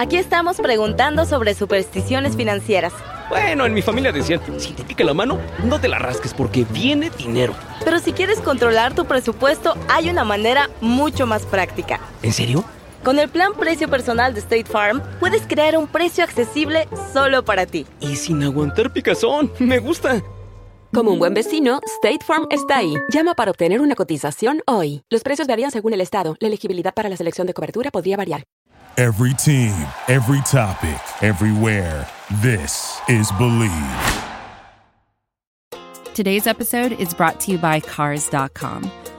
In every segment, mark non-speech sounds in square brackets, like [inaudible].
Aquí estamos preguntando sobre supersticiones financieras. Bueno, en mi familia decían, si te pica la mano, no te la rasques porque viene dinero. Pero si quieres controlar tu presupuesto, hay una manera mucho más práctica. ¿En serio? Con el plan precio personal de State Farm, puedes crear un precio accesible solo para ti. Y sin aguantar picazón, me gusta. Como un buen vecino, State Farm está ahí. Llama para obtener una cotización hoy. Los precios varían según el estado. La elegibilidad para la selección de cobertura podría variar. Every team, every topic, everywhere. This is Believe. Today's episode is brought to you by Cars.com.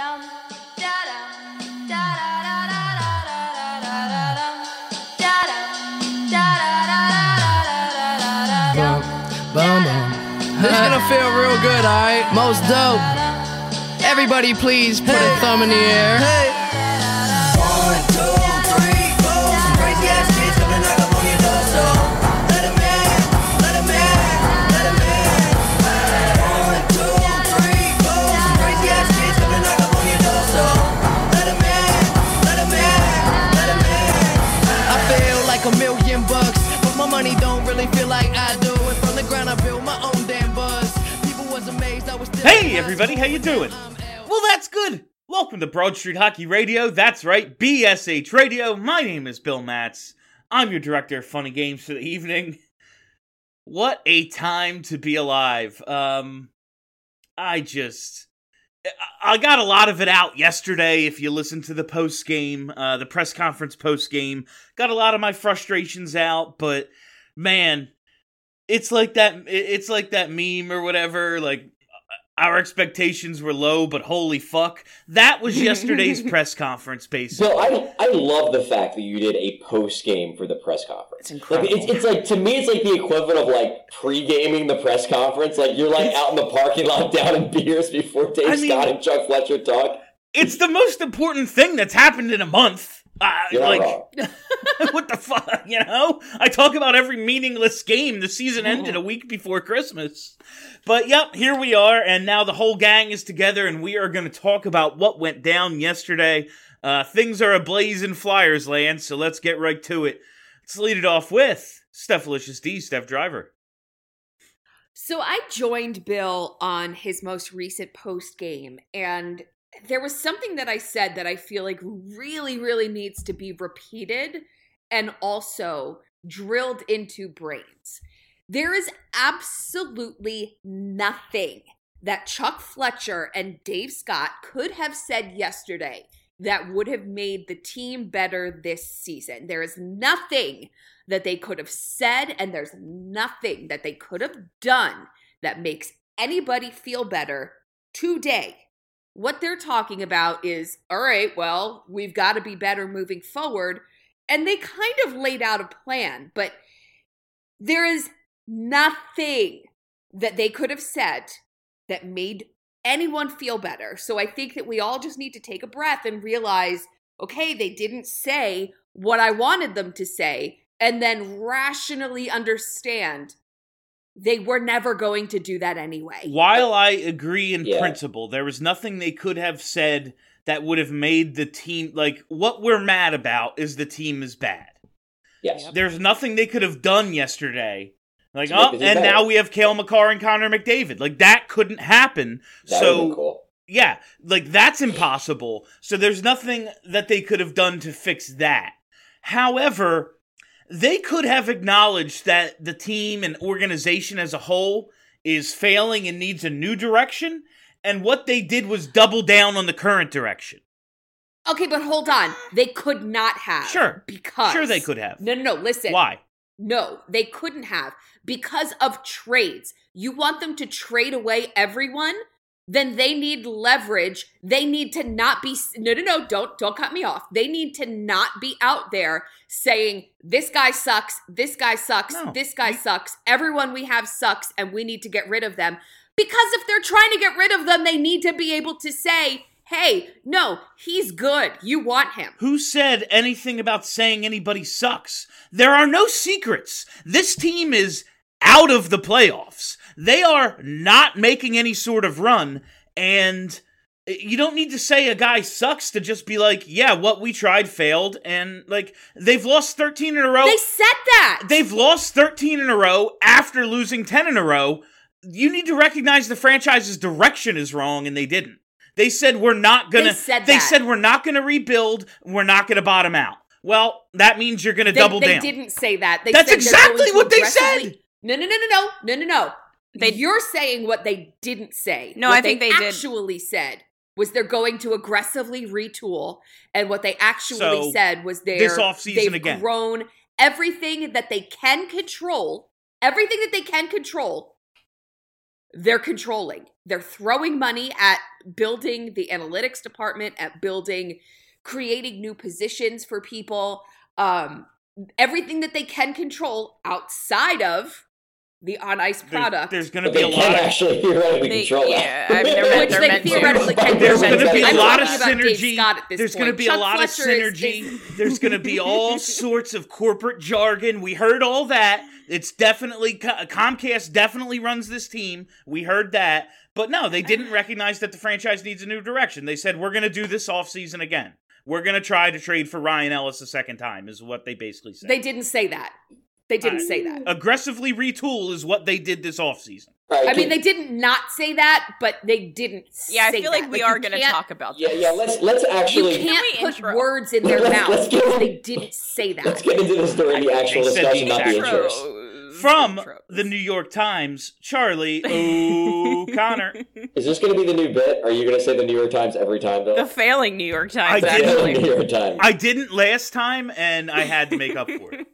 Boom, boom. This is gonna feel real good, alright? Most dope. Everybody, please put a thumb in the air. Hey everybody, how you doing? Well, that's good. Welcome to Broad Street Hockey Radio. That's right, BSH Radio. My name is Bill Matz. I'm your director of funny games for the evening. What a time to be alive. Um I just I- I got a lot of it out yesterday if you listen to the post game, uh the press conference post game. Got a lot of my frustrations out, but man, it's like that it's like that meme or whatever like our expectations were low but holy fuck that was yesterday's [laughs] press conference basically Bill, I I love the fact that you did a post game for the press conference. It's incredible. Like, it's, it's like to me, it's like the equivalent of like pre gaming the press conference. Like you're like out in the parking lot down in beers before Dave I mean- Scott and Chuck Fletcher talk. it's the most important thing that's happened in a month uh, You're like [laughs] what the fuck you know? I talk about every meaningless game the season ended a week before christmas. But yep here we are and now the whole gang is together and we are going to talk about what went down yesterday. Uh, things are ablaze in flyers land so let's get right to it. Let's lead it off with stephalicious d steph driver. So I joined Bill on his most recent post game, and there was something that I said that I feel like really, really needs to be repeated and also drilled into brains. There is absolutely nothing that Chuck Fletcher and Dave Scott could have said yesterday that would have made the team better this season. There is nothing that they could have said, and there's nothing that they could have done that makes anybody feel better today. What they're talking about is all right, well, we've got to be better moving forward. And they kind of laid out a plan, but there is nothing that they could have said that made anyone feel better. So I think that we all just need to take a breath and realize okay, they didn't say what I wanted them to say, and then rationally understand they were never going to do that anyway. While I agree in Yeah. principle, there was nothing they could have said that would have made the team like what we're mad about is the team is bad. Yes. There's nothing they could have done yesterday. Like, oh, and better. now we have Cale Makar and Connor McDavid. Like that couldn't happen. That so cool. yeah, like that's impossible. So there's nothing that they could have done to fix that. However, they could have acknowledged that the team and organization as a whole is failing and needs a new direction. And what they did was double down on the current direction. Okay, but hold on. They could not have. Sure. Because. Sure, they could have. No, no, no. Listen. Why? No, they couldn't have because of trades. You want them to trade away everyone then they need leverage. They need to not be no no no don't don't cut me off. They need to not be out there saying this guy sucks, this guy sucks, No. this guy sucks. Everyone we have sucks and we need to get rid of them. Because if they're trying to get rid of them, they need to be able to say, "Hey, no, he's good. You want him." Who said anything about saying anybody sucks? There are no secrets. This team is out of the playoffs. They are not making any sort of run, and eh, you don't need to say a guy sucks to just be like, yeah, what we tried failed, and like they've lost 13 in a row. They said that. They've lost 13 in a row after losing 10 in a row. You need to recognize the franchise's direction is wrong, and they didn't. They said we're not gonna. They said they said we're not gonna rebuild. We're not gonna bottom out. Well, that means you're gonna they, double they down. They didn't say that. They That's exactly what they said. No, no, no, no, no, no, no, no. They- You're saying what they didn't say. No, What I think they did. actually said was they're going to aggressively retool, and what they actually So, said was they're this offseason they've again. grown everything that they can control, everything that they can control. They're controlling. They're throwing money at building the analytics department, at building, creating new positions for people. Um, everything that they can control outside of the on ice product. There's, gonna But be a they can lot. Of, actually [laughs] theoretically They- control yeah, [laughs] that. I mean, they're meant- which they're they meant to. theoretically can there's gonna be a I'm lot of talking about Dave synergy. Scott at this There's gonna be a lot of synergy. [laughs] There's gonna be all sorts of corporate jargon. We heard all that. It's definitely Comcast definitely runs this team. We heard that. But no, they didn't recognize that the franchise needs a new direction. They said we're going to do this off season again. We're going to try to trade for Ryan Ellis a second time is what they basically said. They didn't say that. They didn't say that. aggressively retool is what they did this offseason. All right, I mean, they didn't not say that, but they didn't. Yeah, I say feel that. like we you are going to talk about that. yeah, yeah. Let's let's actually. You can't Can put intro? words in their Let's- mouth let's get- because they didn't say that. let's get into this during the actual they the discussion, not the exact intros. From Intros. the New York Times, Charlie [laughs] O'Connor. Is this going to be the new bit? Are you going to say the New York Times every time, Bill? The failing New York Times, I didn't- actually. New York Times. I didn't last time, and I had to make up for it.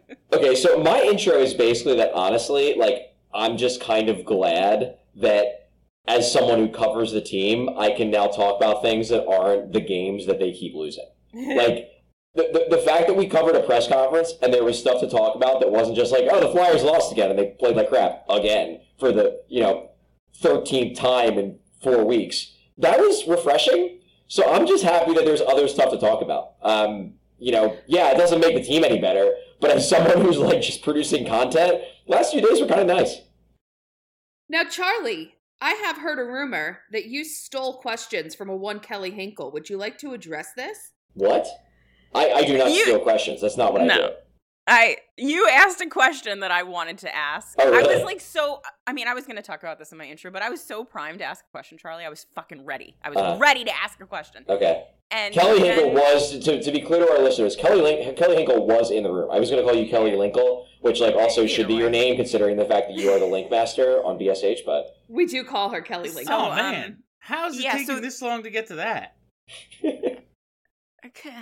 [laughs] Okay, so my intro is basically that honestly, like, I'm just kind of glad that as someone who covers the team, I can now talk about things that aren't the games that they keep losing. [laughs] Like, the, the, the fact that we covered a press conference and there was stuff to talk about that wasn't just like, oh, the Flyers lost again and they played like crap again for the, you know, 13th time in four weeks. That was refreshing. So I'm just happy that there's other stuff to talk about. Um, you know, yeah, it doesn't make the team any better, but as someone who's like just producing content, last few days were kind of nice. Now, Charlie, I have heard a rumor that you stole questions from a one Kelly Hinkle. Would you like to address this? What? I, I do not You- steal questions. That's not what I do. I you asked a question that I wanted to ask. Oh, I was like so I mean I was going to talk about this in my intro, but I was so primed to ask a question, Charlie. I was fucking ready. I was Uh-huh. ready to ask a question. Okay. And Kelly then- Hinkle was to, to be clear to our listeners. Kelly Link, Kelly Hinkle was in the room. I was going to call you Kelly Linkle, which like also should be Either your name considering the fact that you are the Link Master on BSH. But We do call her Kelly Link. So, oh um, man, how's it yeah, taking so- this long to get to that? [laughs] Okay.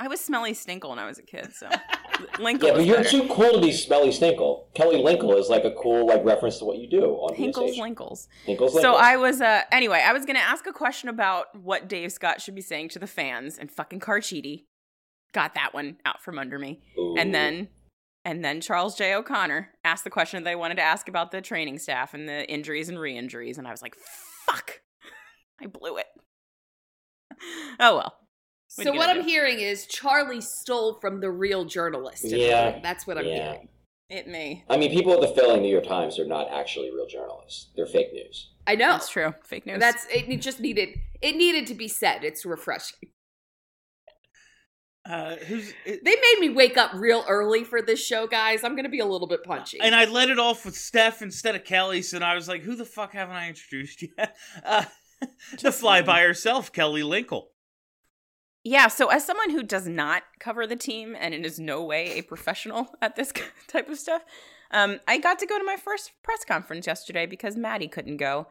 I was smelly stinkle when I was a kid, so [laughs] [laughs] Linkle yeah, but you're better. too cool to be smelly Stinkle. Kelly Linkle is like a cool like reference to what you do on Hinkles. Linkles. Hinkles, So I was uh anyway, I was gonna ask a question about what Dave Scott should be saying to the fans and fucking Carchidi. Got that one out from under me. Ooh. And then and then Charles J. O'Connor asked the question they wanted to ask about the training staff and the injuries and re-injuries, and I was like, fuck. [laughs] I blew it. [laughs] Oh well. What So what gonna I'm hearing is Charlie stole from the real journalist. Yeah. That's what I'm Yeah. hearing. It may. I mean, people at the failing New York Times are not actually real journalists. They're fake news. I know. That's true. Fake news. That's it. it Just needed. It needed to be said. It's refreshing. Uh, who's it, They made me wake up real early for this show, guys. I'm gonna be a little bit punchy. and I let it off with Steph instead of Kelly, so I was like, "Who the fuck haven't I introduced yet?" [laughs] Uh, to fly by herself, Kelly Linkle. Yeah, so as someone who does not cover the team and is no way a professional [laughs] at this [laughs] type of stuff, um, I got to go to my first press conference yesterday because Maddie couldn't go.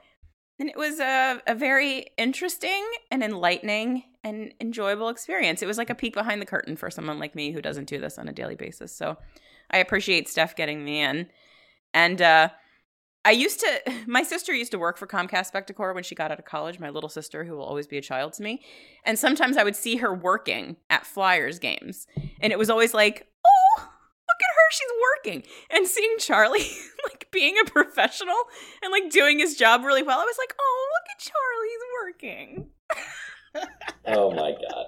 And it was a, a very interesting and enlightening and enjoyable experience. It was like a peek behind the curtain for someone like me who doesn't do this on a daily basis. So I appreciate Steph getting me in. And uh, I used to, [laughs] my sister used to work for Comcast Spectacor when she got out of college, my little sister, who will always be a child to me. And sometimes I would see her working at Flyers games. And it was always like, oh, look at her, she's working. And seeing Charlie, [laughs] like being a professional and like doing his job really well, I was like, oh, look at Charlie, he's working. [laughs] Oh my god.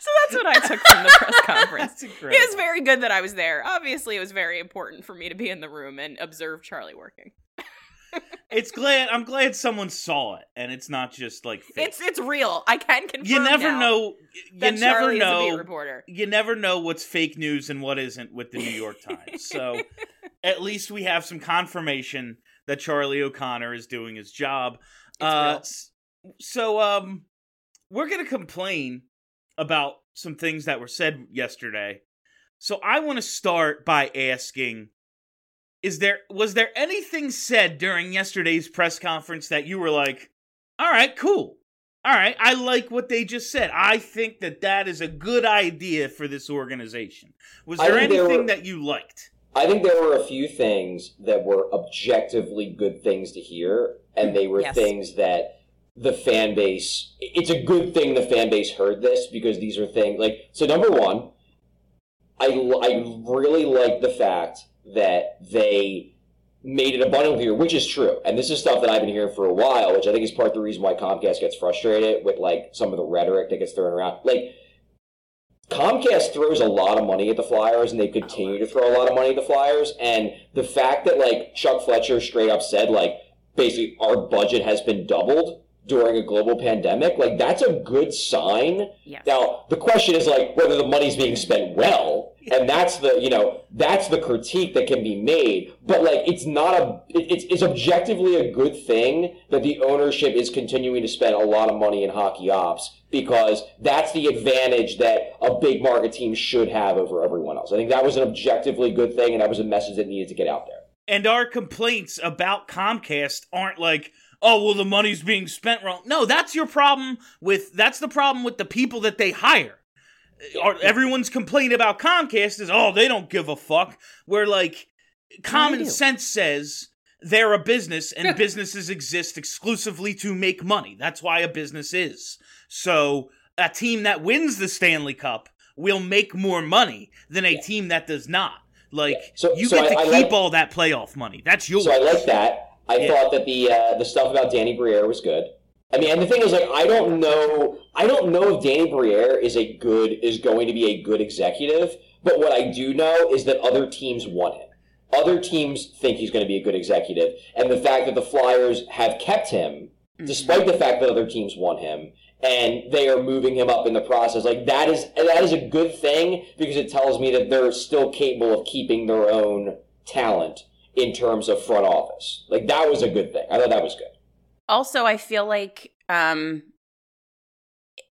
So that's what I took from the press [laughs] conference. It was very good that I was there. Obviously, it was very important for me to be in the room and observe Charlie working. [laughs] It's glad I'm glad someone saw it, and it's not just like fake. It's it's real. I can confirm. you never now know. You never Charlie is a beat know. reporter. You never know what's fake news and what isn't with the New York Times. So [laughs] at least we have some confirmation that Charlie O'Connor is doing his job. Uh, so um, we're gonna complain about some things that were said yesterday. So I want to start by asking is there was there anything said during yesterday's press conference that you were like, "All right, cool. All right, I like what they just said. I think that that is a good idea for this organization." Was there think there anything were- that you liked? I think there were a few things that were objectively good things to hear, and they were Yes. things that the fan base. It's a good thing the fan base heard this because these are things like so. Number one, I I really like the fact that they made it abundantly clear, which is true, and this is stuff that I've been hearing for a while, which I think is part of the reason why Comcast gets frustrated with like some of the rhetoric that gets thrown around, like. Comcast throws a lot of money at the Flyers, and they continue to throw a lot of money at the Flyers. And the fact that like Chuck Fletcher straight up said like basically our budget has been doubled during a global pandemic, like that's a good sign. Yes. Now the question is like whether the money's being spent well, and that's the you know that's the critique that can be made. But like it's not a it's it's objectively a good thing that the ownership is continuing to spend a lot of money in hockey ops because that's the advantage that a big market team should have over everyone else. I think that was an objectively good thing, and that was a message that needed to get out there. And our complaints about Comcast aren't like, "Oh, well the money's being spent wrong." No, that's your problem with that's the problem with the people that they hire. Everyone's complaint about Comcast is, "Oh, they don't give a fuck." Where like common sense says they're a business and businesses exist exclusively to make money. That's why a business is. So, a team that wins the Stanley Cup will make more money than a team that does not. Like So- you so get I- to I keep like- all that playoff money. That's yours. So I like that. I Yeah. thought that the uh, the stuff about Danny Briere was good. I mean, and the thing is, like, I don't know, I don't know if Danny Briere is a good is going to be a good executive. But what I do know is that other teams want him. Other teams think he's going to be a good executive, and the fact that the Flyers have kept him, despite the fact that other teams want him, and they are moving him up in the process, like that is that is a good thing because it tells me that they're still capable of keeping their own talent in terms of front office. Like that was a good thing. I thought that was good. Also, I feel like um,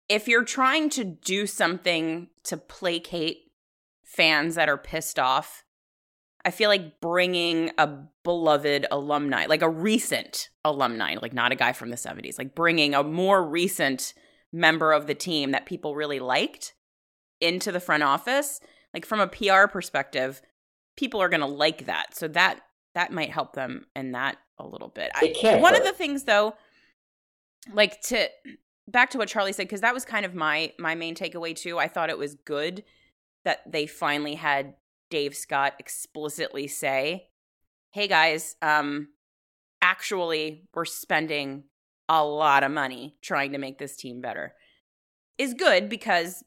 if you're trying to do something to placate fans that are pissed off, I feel like bringing a beloved alumni, like a recent alumni, like not a guy from the 70s, like bringing a more recent member of the team that people really liked into the front office, like from a PR perspective, people are going to like that. So that that might help them in that a little bit. I- It can't one of the things though, like to back to what Charlie said because that was kind of my my main takeaway too. I thought it was good that they finally had Dave Scott explicitly say, "Hey guys, um actually we're spending a lot of money trying to make this team better." Is good because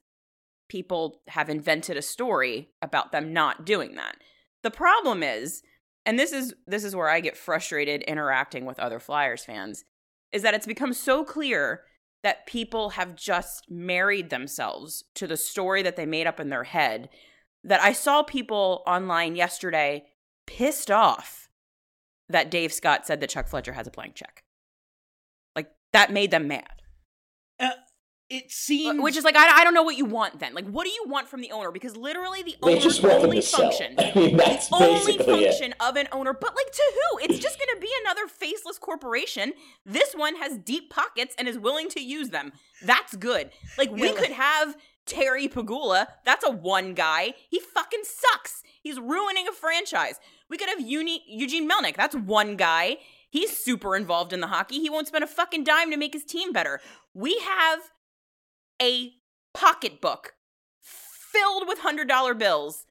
people have invented a story about them not doing that. The problem is, and this is this is where I get frustrated interacting with other Flyers fans, is that it's become so clear that people have just married themselves to the story that they made up in their head that I saw people online yesterday pissed off that Dave Scott said that Chuck Fletcher has a blank check. Like that made them mad. It seems Which is like I, I don't know what you want then. Like what do you want from the owner? Because literally the They owner's just only function [laughs] I mean, that's the only basically it. function of an owner, but like to who? It's just going to be another faceless corporation. This one has deep pockets and is willing to use them. That's good. Like we Yeah, could have Terry Pegula. That's a one guy. He fucking sucks. He's ruining a franchise. We could have Uni- Eugene Melnyk. That's one guy. He's super involved in the hockey. He won't spend a fucking dime to make his team better. We have a pocketbook filled with $100 bills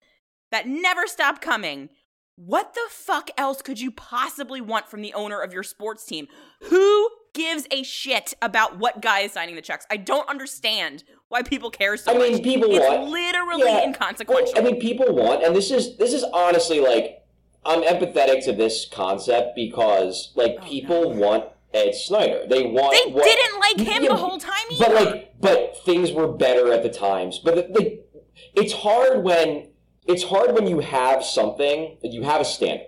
that never stop coming. What the fuck else could you possibly want from the owner of your sports team? Who gives a shit about what guy is signing the checks? I don't understand why people care so much. I mean, much. people it's want- literally Yeah. inconsequential. Well, I mean, people want, and this is this is honestly like I'm empathetic to this concept because like oh, people want Ed Snider. They want. They what- didn't like him Yeah, the whole time either. But like, but things were better at the times. But the, the, it's hard when it's hard when you have something that you have a standard,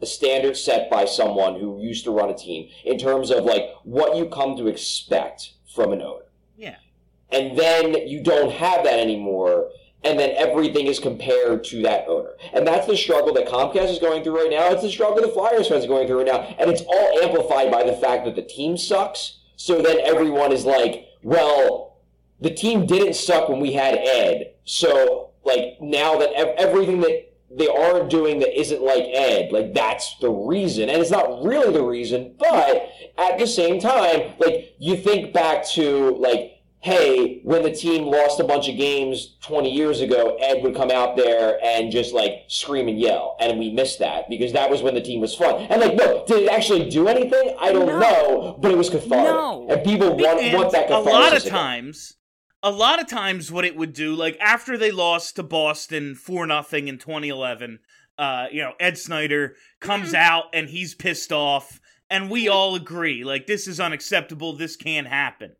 a standard set by someone who used to run a team in terms of like what you come to expect from an owner Yeah. and then you don't have that anymore and then everything is compared to that owner. And that's the struggle that comcast is going through right now. It's the struggle the flyers fans are going through right now. And it's all amplified by the fact that the team sucks. So then everyone is like well the team didn't suck when we had ed. So like now that ev- everything that they are doing that isn't like ed like that's the reason. And it's not really the reason but at the same time like you think back to like hey, when the team lost a bunch of games 20 years ago, Ed would come out there and just like scream and yell. And we missed that because that was when the team was fun. And like, look, did it actually do anything? I don't No. know, but it was cathartic. No. And people want, And want that a lot of again. times a lot of times what it would do like after they lost to boston 4 nothing in 2011 uh you know ed snider comes Mm-hmm. out and he's pissed off and we all agree like this is unacceptable this can't happen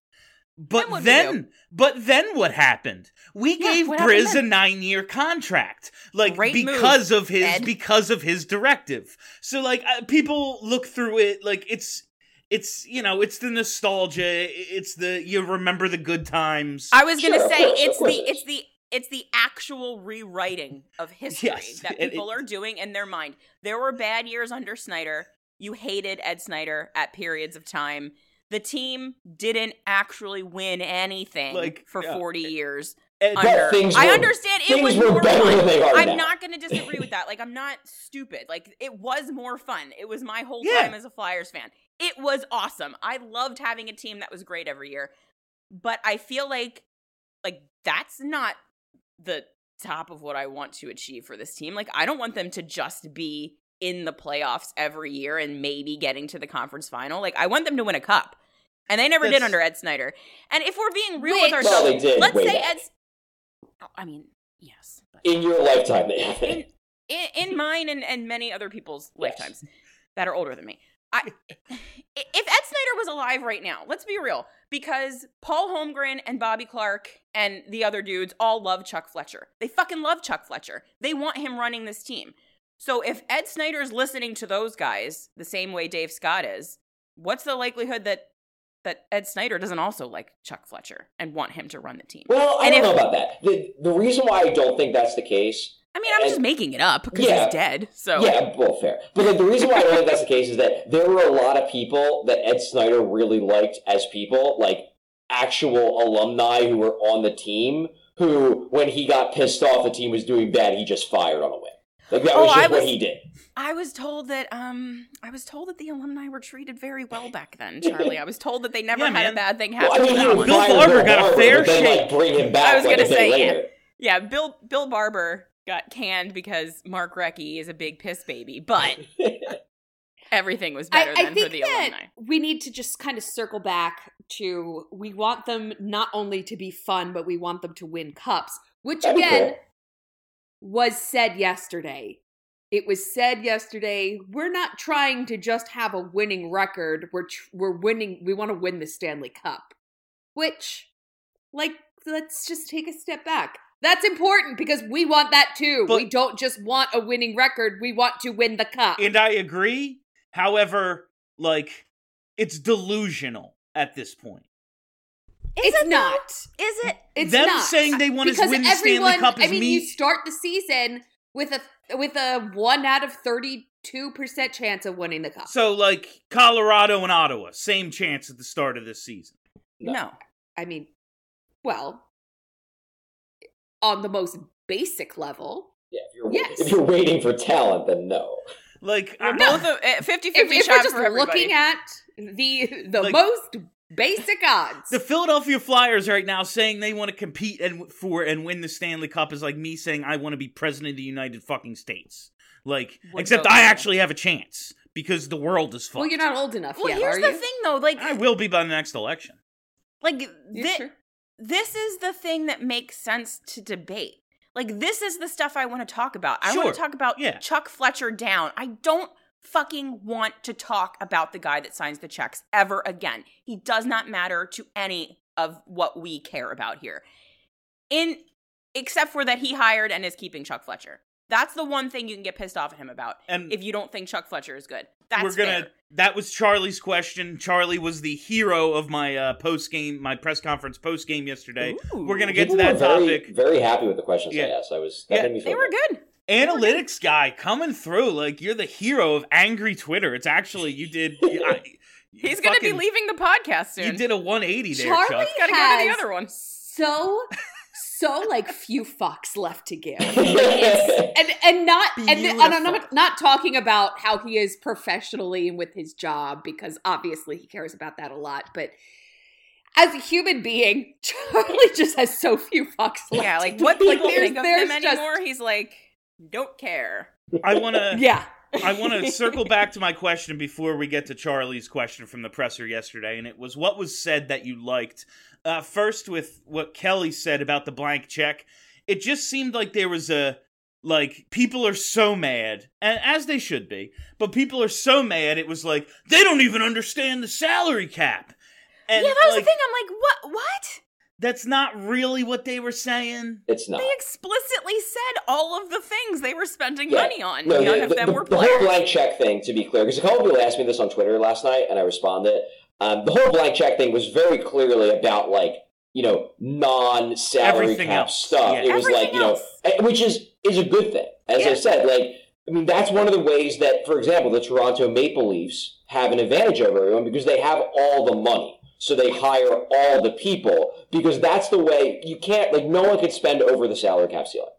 but Then what'd we then, do? but then what happened? We Yeah, gave Bryz a nine-year contract, like Great move, because of his Ed. because of his directive. So, like, uh, people look through it, like it's it's you know it's the nostalgia, it's the you remember the good times. I was gonna Sure, say course, it's course the it is. the it's the actual rewriting of history Yes, that people it- are doing in their mind. There were bad years under Snider. You hated Ed Snider at periods of time. The team didn't actually win anything Like, for yeah. 40 years. Ed- Under. things I understand it was more better fun. than they are I'm now. not going to disagree with [laughs] that. Like I'm not stupid. Like it was more fun. It was my whole Yeah. time as a Flyers fan. It was awesome. I loved having a team that was great every year. But I feel like like that's not the top of what I want to achieve for this team. Like I don't want them to just be in the playoffs every year and maybe getting to the conference final. Like I want them to win a cup. And they never did under Ed Snider. And if we're being real Which- with Well, ourselves, they did let's way say back. Ed's Oh, I mean, yes. But In your lifetime, they in, in in mine and, and many other people's lifetimes that are older than me. [laughs] I if Ed Snider was alive right now, let's be real, because Paul Holmgren and Bobby Clarke and the other dudes all love Chuck Fletcher. They fucking love Chuck Fletcher. They want him running this team. So if Ed Snider's listening to those guys the same way Dave Scott is, what's the likelihood that that Ed Snider doesn't also like Chuck Fletcher and want him to run the team? Well, I And don't if- know about that. The, the reason why I don't think that's the case I mean, I'm And- just making it up because Yeah. he's dead. So Yeah, well, fair. But like, the reason why I don't think that's the case is that there were a lot of people that Ed Snider really liked as people, like actual alumni who were on the team, who, when he got pissed off the team was doing bad, he just fired on a whim. Like, that Oh, was just I what was- he did. I was told that um I was told that the alumni were treated very well back then, [laughs] Charlie. I was told that they never Yeah, had man. a bad thing Well, happen I mean, to he was Bill Barber Bill got a fair but then, like, shake. bring him back I was like gonna a say, yeah. Yeah, Bill Bill Barber got canned because Mark Recchi is a big piss baby, but [laughs] everything was better I, I than think for the that alumni. we need to just kind of circle back to we want them not only to be fun, but we want them to win cups, which That'd again cool. Was said yesterday. It was said yesterday. We're not trying to just have a winning record. We're tr- we're winning. We want to win the Stanley Cup, which, like, let's just take a step back. That's important because we want that too. But- we don't just want a winning record. We want to win the cup. and I agree. However, like it's delusional at this point. It's it not. Is it? It's Them not saying they wanna Because win the Stanley everyone- Cup I mean, me- you start the season with a with a one out of thirty two percent chance of winning the cup. So like Colorado and Ottawa, same chance at the start of this season. No. I mean, well, on the most basic level, Yeah, if you're Yes. if you're waiting for talent, then no. Like We're I'm both a 50 If, 50 if shot we're just for everybody. looking at the the Like- most basic odds, the Philadelphia Flyers right now saying they want to compete and for and win the Stanley Cup is like me saying I want to be president of the United fucking States. Like, Would except I actually have a chance because the world is fucked. well, you're not old enough well, yet, here's are the you? thing though, like I will be by the next election. like You thi- sure? this is the thing that makes sense to debate. Like this is the stuff I want to talk about. I want to talk about Yeah. Chuck Fletcher down. I don't fucking want to talk about the guy that signs the checks ever again. He does not matter to any of what we care about here. In except for that he hired and is keeping Chuck Fletcher. That's the one thing you can get pissed off at him about And if you don't think Chuck Fletcher is good. That's we're gonna. fair. That was Charlie's question. Charlie was the hero of my uh, post game, my press conference post game yesterday. Ooh. We're gonna get People to that were very, topic. Very happy with the questions Yeah. I asked. I was that Yeah. made me feel They were good. Analytics guy coming through like you're the hero of angry Twitter. It's actually you did. [laughs] I, you He's gonna be leaving the podcast soon. You did a 180 there, Charlie Chuck. Gotta go to the has other one. So, so like few fucks left to give, [laughs] and and not and, and I'm not not talking about how he is professionally and with his job because obviously he cares about that a lot, but. As a human being, [laughs] Charlie just has so few fucks left. Yeah, like what give. people There's- think of there's him just- anymore? He's like, don't care. I want to. [laughs] Yeah, I want to circle back to my question before we get to Charlie's question from the presser yesterday, and it was what was said that you liked. Uh, first, with what Kelly said about the blank check, it just seemed like there was a like people are so mad, and as they should be, but people are so mad. It was like they don't even understand the salary cap. And yeah, that was like, the thing. I'm like, what? What? That's not really what they were saying. It's not. They explicitly said all of the things they were spending Yeah. money on. No, None the, of the- them the- were the whole blank check thing, to be clear, because a couple people asked me this on Twitter last night, and I responded. Um, the whole blank check thing was very clearly about like you know non-salary Everything cap else, stuff. yeah. It was like you know, else. eh, which is is a good thing. As I said, like I mean, that's one of the ways that, for example, the Toronto Maple Leafs have an advantage over everyone because they have all the money. So they hire all the people because that's the way you can't like no one could spend over the salary cap ceiling.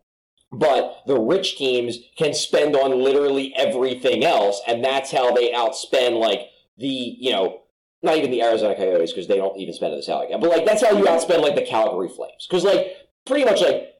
But the rich teams can spend on literally everything else, and that's how they outspend like the you know not even the Arizona Coyotes because they don't even spend at the salary cap, but like that's how you outspend like the Calgary Flames because like pretty much like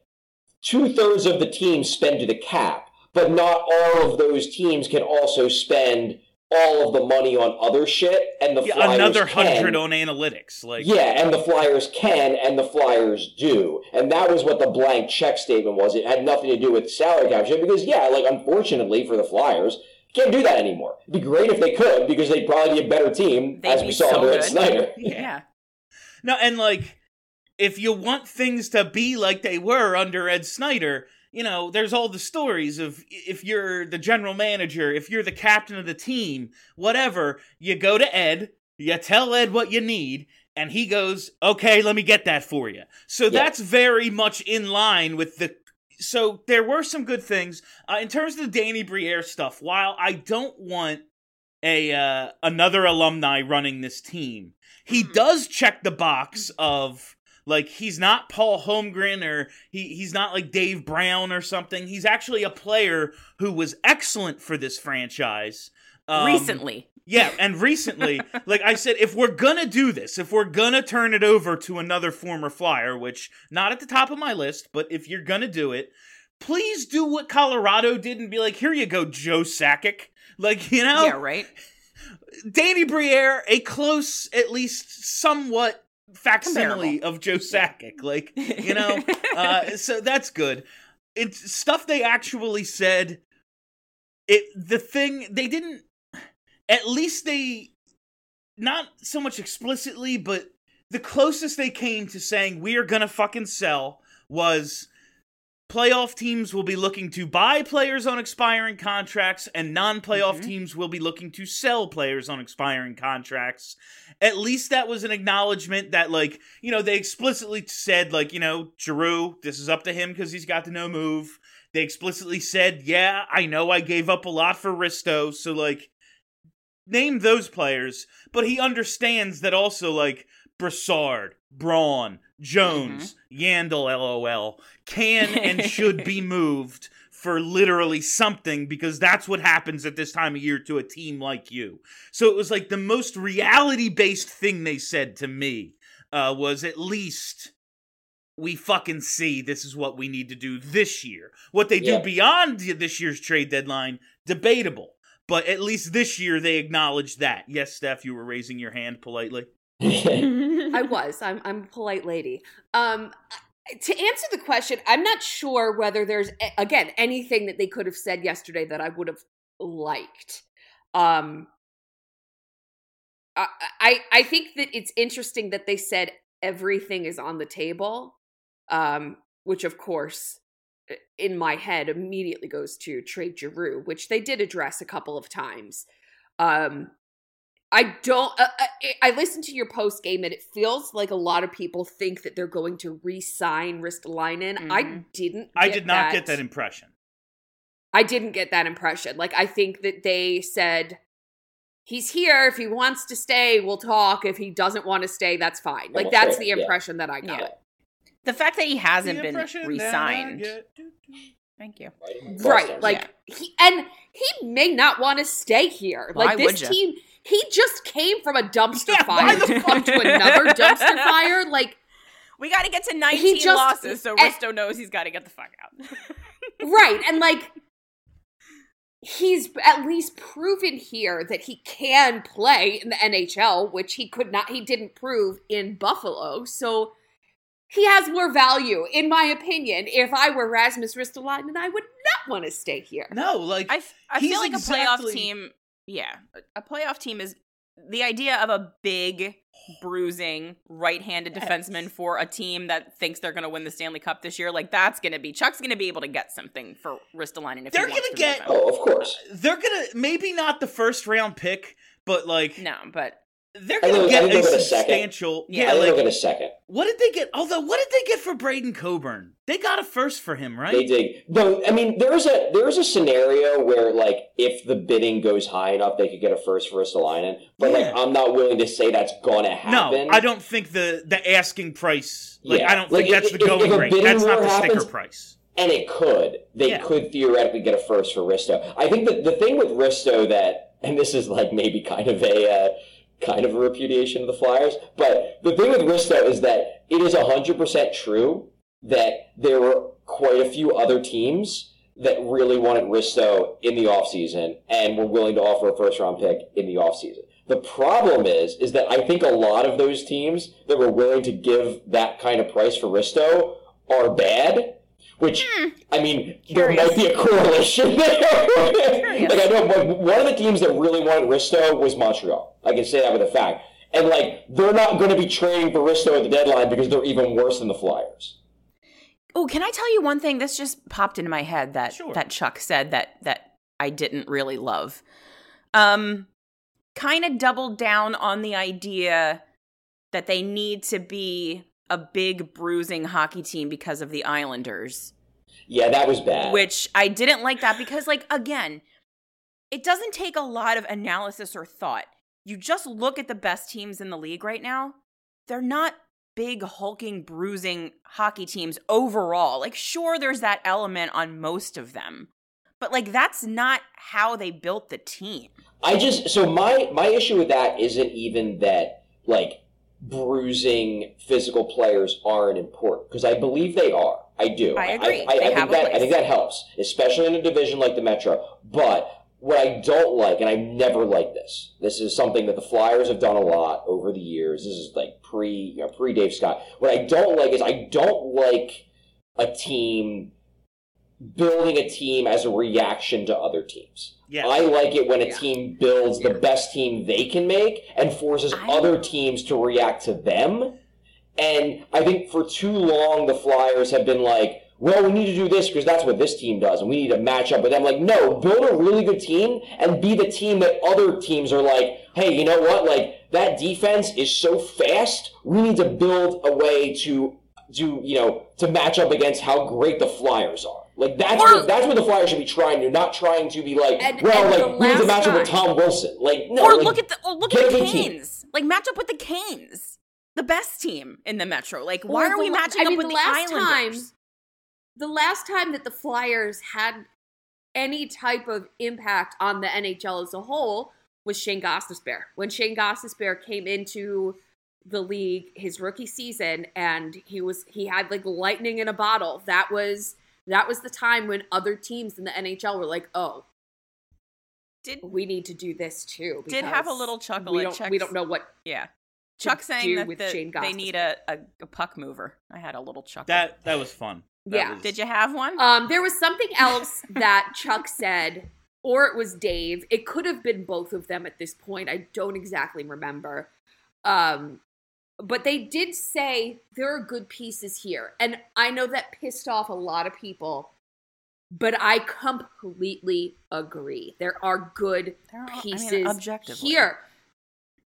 two thirds of the teams spend to the cap, but not all of those teams can also spend all of the money on other shit, and the Yeah, Flyers another hundred on analytics. Like Yeah, and the Flyers can, and the Flyers do, and that was what the blank check statement was. It had nothing to do with salary cap shit because, yeah, like unfortunately for the Flyers, can't do that anymore. It'd be great if they could because they'd probably be a better team, They'd as we saw so under Ed good. Snider. [laughs] Yeah. No, and like, if you want things to be like they were under Ed Snider, you know, there's all the stories of if you're the general manager, if you're the captain of the team, whatever, you go to Ed, you tell Ed what you need, and he goes, okay, let me get that for you. So that's very much in line with the. So there were some good things uh, in terms of the Danny Briere stuff. While I don't want a uh, another alumni running this team, he does check the box of like he's not Paul Holmgren or he he's not like Dave Brown or something. He's actually a player who was excellent for this franchise. Um, Recently. yeah, and recently, [laughs] like I said, if we're gonna do this, if we're gonna turn it over to another former Flyer, which not at the top of my list, but if you're gonna do it, please do what Colorado did and be like, here you go, Joe Sakic. Like, you know, Yeah, right? [laughs] Danny Briere, a close, at least somewhat facsimile of Joe Sakic. Like, you know, [laughs] uh, so that's good. It's stuff they actually said. It the thing they didn't. At least they, not so much explicitly, but the closest they came to saying we are gonna fucking sell was playoff teams will be looking to buy players on expiring contracts and non-playoff mm-hmm. teams will be looking to sell players on expiring contracts. At least that was an acknowledgement that like you know they explicitly said like you know Giroux this is up to him because he's got the no move. They explicitly said yeah I know I gave up a lot for Risto so like name those players. But he understands that also like Brassard Braun Jones, Yandle, LOL, can and should be [laughs] moved for literally something because that's what happens at this time of year to a team like you. So it was like the most reality based thing they said to me uh, was at least we fucking see this is what we need to do this year. What they do Yeah. beyond this year's trade deadline, debatable. But at least this year they acknowledged that. Yes, Steph, you were raising your hand politely. [laughs] [laughs] I was. I'm I'm a polite lady. Um to answer the question, I'm not sure whether there's again anything that they could have said yesterday that I would have liked. Um I I, I think that it's interesting that they said everything is on the table. Um which of course in my head immediately goes to trade Giroux, which they did address a couple of times. Um I don't. Uh, I, I listened to your post game, and it feels like a lot of people think that they're going to re-sign Ristolainen. I Mhm. didn't. I did not get that impression. I didn't get that impression. Like I think that they said he's here. If he wants to stay, we'll talk. If he doesn't want to stay, that's fine. Like that's stay, the yeah. impression that I got. Yeah. The fact that he hasn't The been impression re-signed. Thank you. Right. Like he and he may not want to stay here. Why like would this ya? team, he just came from a dumpster Yeah, why fire the to come to another dumpster fire. Like We got to get to 19 just- losses, so and- Risto knows he's got to get the fuck out. [laughs] right and like he's at least proven here that he can play in the NHL which he could not he didn't prove in Buffalo so he has more value in my opinion if I were Rasmus Ristolainen I would not want to stay here No, like I, f- I He's feel like exactly- a playoff team. Yeah, a- a playoff team is the idea of a big, bruising, right-handed defenseman for a team that thinks they're going to win the Stanley Cup this year. Like that's going to be Chuck's going to be able to get something for Ristolainen if They're gonna get- Oh, of course. they're gonna maybe not the first round pick, but like No, but they're gonna get a they'll a second. substantial. Yeah, Yeah, I think like they'll get a second. what did they get? Although, what did they get for Braydon Coburn? They got a first for him, right? They did. No, I mean there is a there is a scenario where like if the bidding goes high enough, they could get a first for Ristolainen. But Yeah. like I'm not willing to say that's gonna happen. No, I don't think the the asking price. Like Yeah. I don't Like, think that's if- the if- going if rate. That's not the sticker price. And it could. They Yeah. could theoretically get a first for Risto. I think that the thing with Risto that, and this is like maybe kind of a uh, kind of a repudiation of the Flyers, but the thing with Risto is that it is hundred percent true that there were quite a few other teams that really wanted Risto in the offseason and were willing to offer a first round pick in the offseason. The problem is, is that I think a lot of those teams that were willing to give that kind of price for Risto are bad. Which I mean, there might be a correlation there. like I know, but one of the teams that really wanted Risto was Montreal. I can say that with a fact. And like, they're not going to be trading for Risto at the deadline because they're even worse than the Flyers. Oh, can I tell you one thing? This just popped into my head that Sure. that Chuck said that that I didn't really love. Um, kind of doubled down on the idea that they need to be a big bruising hockey team because of the Islanders, Yeah, that was bad. which I didn't like that because like again, it doesn't take a lot of analysis or thought. You just look at the best teams in the league right now. They're not big hulking bruising hockey teams overall. Like sure there's that element on most of them. But like that's not how they built the team. I just so my my issue with that isn't even that like bruising physical players aren't important because I believe they are. I do. I agree. I, I, I have think a that I think that helps, especially in a division like the Metro. But what I don't like, and I never liked this. This is something that the Flyers have done a lot over the years. This is like pre you know, pre Dave Scott. What I don't like is I don't like a team building a team as a reaction to other teams. Yeah. I like it when a Yeah. team builds the best team they can make and forces I- other teams to react to them. And I think for too long the Flyers have been like, well, we need to do this because that's what this team does, and we need to match up with them. Like, no, build a really good team and be the team that other teams are like, hey, you know what? Like that defense is so fast. We need to build a way to do, you know to match up against how great the Flyers are. Like that's Or- what that's what the Flyers should be trying to, not trying to be like, And- well, and like we need to last match up with Tom Wilson. Like, no, or like, look at the or look at the good team. Canes. Like match up with the Canes. the best team in the Metro. Like, why Or are we the la- matching I up mean, with the the, last Islanders? time- the last time that the Flyers had any type of impact on the NHL as a whole was Shane Gostisbehere. When Shane Gostisbehere came into the league his rookie season and he was he had like lightning in a bottle. That was that was the time when other teams in the NHL were like, "Oh, Did we need to do this too." did have a little chuckle We don't, we don't know what yeah. Chuck saying that with the- Shane they need a, a, a puck mover. I had a little chuckle. That that was fun. That Yeah. was- Did you have one? Um, there was something else that Chuck said, or it was Dave. It could have been both of them at this point. I don't exactly remember. Um, but they did say there are good pieces here, and I know that pissed off a lot of people. But I completely agree. There are good There are- I mean, pieces here.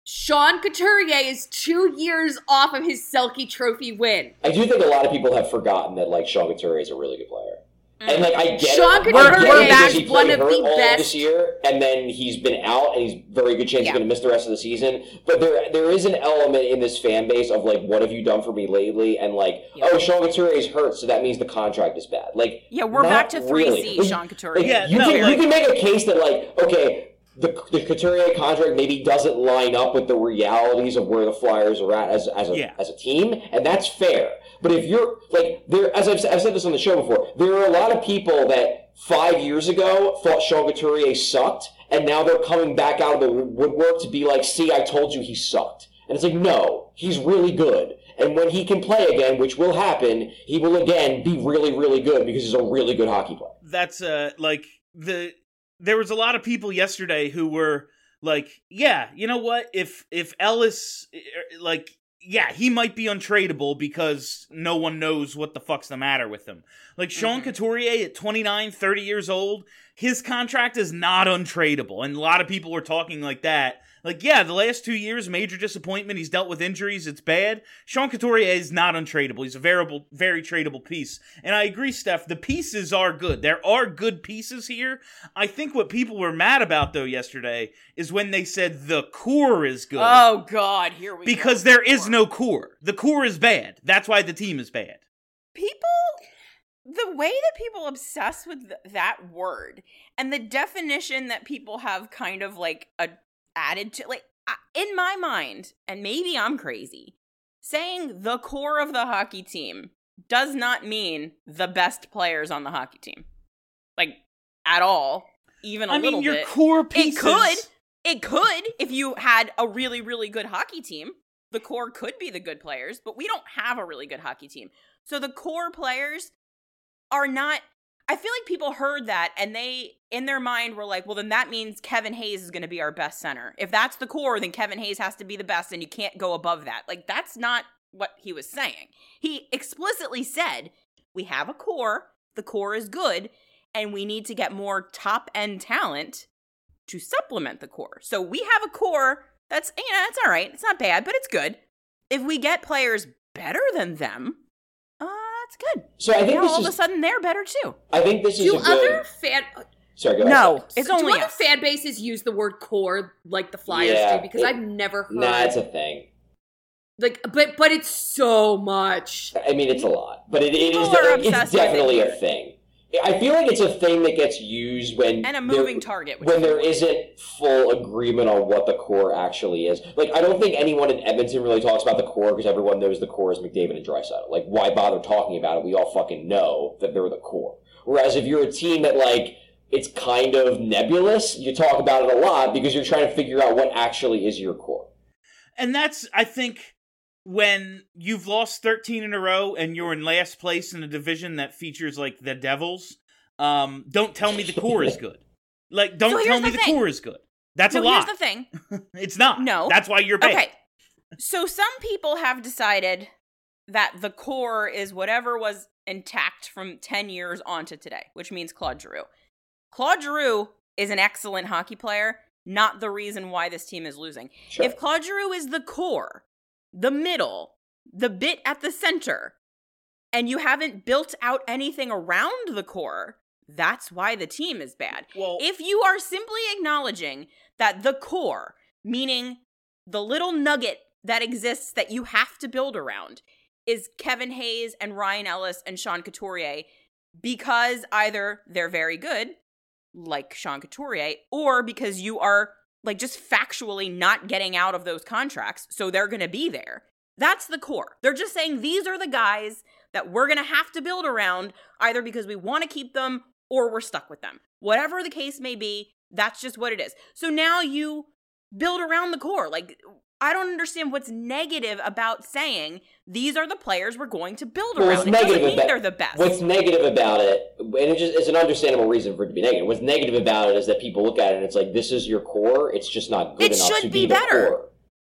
Sean Couturier is two years off of his Selke Trophy win. I do think a lot of people have forgotten that like Sean Couturier is a really good player. And like I get Sean it, Couturier I get it because one of the all of best- this year, and then he's been out, and he's very good chance Yeah. he's going to miss the rest of the season. But there there is an element in this fan base of like, what have you done for me lately? And like, oh, Sean Couturier is hurt, so that means the contract is bad. Like, yeah, we're not back to three really. C. Like, Sean Couturier. like, Yeah, you, no, can, like- you can make a case that like, okay, the, the Couturier contract maybe doesn't line up with the realities of where the Flyers are at as as a Yeah. as a team, and that's fair. But if you're like there, as I've, I've said this on the show before, there are a lot of people that five years ago thought Sean Couturier sucked, and now they're coming back out of the woodwork to be like, "See, I told you he sucked." And it's like, no, he's really good. And when he can play again, which will happen, he will again be really, really good because he's a really good hockey player. that's uh like the there was a lot of people yesterday who were like yeah you know what if if ellis eh, like yeah he might be untradeable because no one knows what the fuck's the matter with him like sean Mhm. couturier at 29 30 years old his contract is not untradeable and a lot of people were talking like that like yeah the last two years major disappointment he's dealt with injuries it's bad sean couturier is not untradeable he's a variable very tradable piece and I agree, Steph. The pieces are good. There are good pieces here. I think what people were mad about though yesterday is when they said the core is good. Oh God, here we go. because there is no core. The core is bad. That's why the team is bad. people the way that people obsess with th- that word and the definition that people have kind of like a added to like in my mind and maybe i'm crazy saying the core of the hockey team does not mean the best players on the hockey team. Like at all even a I little mean, your bit. core pieces. it could it could if you had a really really good hockey team. The core could be the good players but we don't have a really good hockey team. So the core players are not I feel like people heard that and they in their mind were like, well then that means Kevin Hayes is going to be our best center. If that's the core, then Kevin Hayes has to be the best and you can't go above that. Like that's not what he was saying. He explicitly said, we have a core, the core is good, and we need to get more top end talent to supplement the core. So we have a core that's you know, it's all right. It's not bad, but it's good. If we get players better than them, it's good. So I think Now this all of a sudden they're better too. I think this is Do a good. other fan Sorry, go ahead. No, it's do only other us. fan bases use the word core like the Flyers Yeah, do? Because it- I've never heard Nah, it's a thing. like, but but it's so much. I mean, it's a lot, but it, it is People are it's obsessed it definitely a thing. I feel like it's a thing that gets used when and a there- moving target. Which when is there isn't full agreement on what the core actually is. Like, I don't think anyone in Edmonton really talks about the core because everyone knows the core is McDavid and Draisaitl. Like, why bother talking about it? We all fucking know that they're the core. Whereas if you're a team that like it's kind of nebulous, you talk about it a lot because you're trying to figure out what actually is your core. And that's I think when you've lost 13 in a row and you're in last place in a division that features like the Devils, um, don't tell me the core is good. Like, don't So tell me the the core is good. That's so a lot. here's the thing. [laughs] It's not. No. That's why you're bad. Okay. So some people have decided that the core is whatever was intact from 10 years on to today, which means Claude Giroux. Claude Giroux is an excellent hockey player, not the reason why this team is losing. Sure. If Claude Giroux is the core, the middle, the bit at the center, and you haven't built out anything around the core, that's why the team is bad. Well, If you are simply acknowledging that the core, meaning the little nugget that exists that you have to build around is Kevin Hayes and Ryan Ellis and Sean Couturier because either they're very good, like Sean Couturier, or because you are like just factually not getting out of those contracts, so they're going to be there. That's the core. They're just saying these are the guys that we're going to have to build around either because we want to keep them or we're stuck with them. Whatever the case may be, that's just what it is. So now you build around the core. Like I don't understand what's negative about saying these are the players we're going to build Well, around. what's It doesn't negative mean about they're the best. What's negative about it, and it just it's an understandable reason for it to be negative. What's negative about it is that people look at it and it's like this is your core. It's just not good It enough should to be be, better.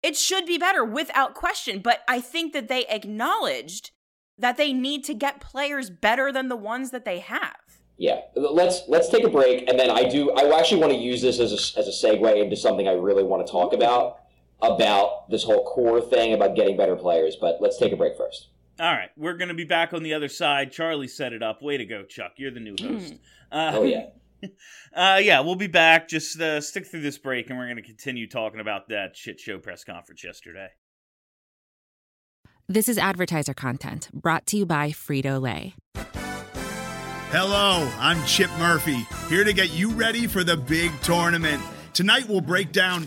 It should be better without question, but I think that they acknowledged that they need to get players better than the ones that they have. Yeah, let's let's take a break, and then I do. I actually want to use this as a, as a segue into something I really want to talk about about this whole core thing about getting better players. But let's take a break first. All right, we're going to be back on the other side. Charlie set it up. Way to go, Chuck. You're the new host. Uh, [laughs] Oh yeah. [laughs] uh, yeah, we'll be back. Just uh, stick through this break, and we're going to continue talking about that shit show press conference yesterday. This is advertiser content brought to you by Frito Lay. Hello, I'm Chip Murphy, here to get you ready for the big tournament. Tonight we'll break down.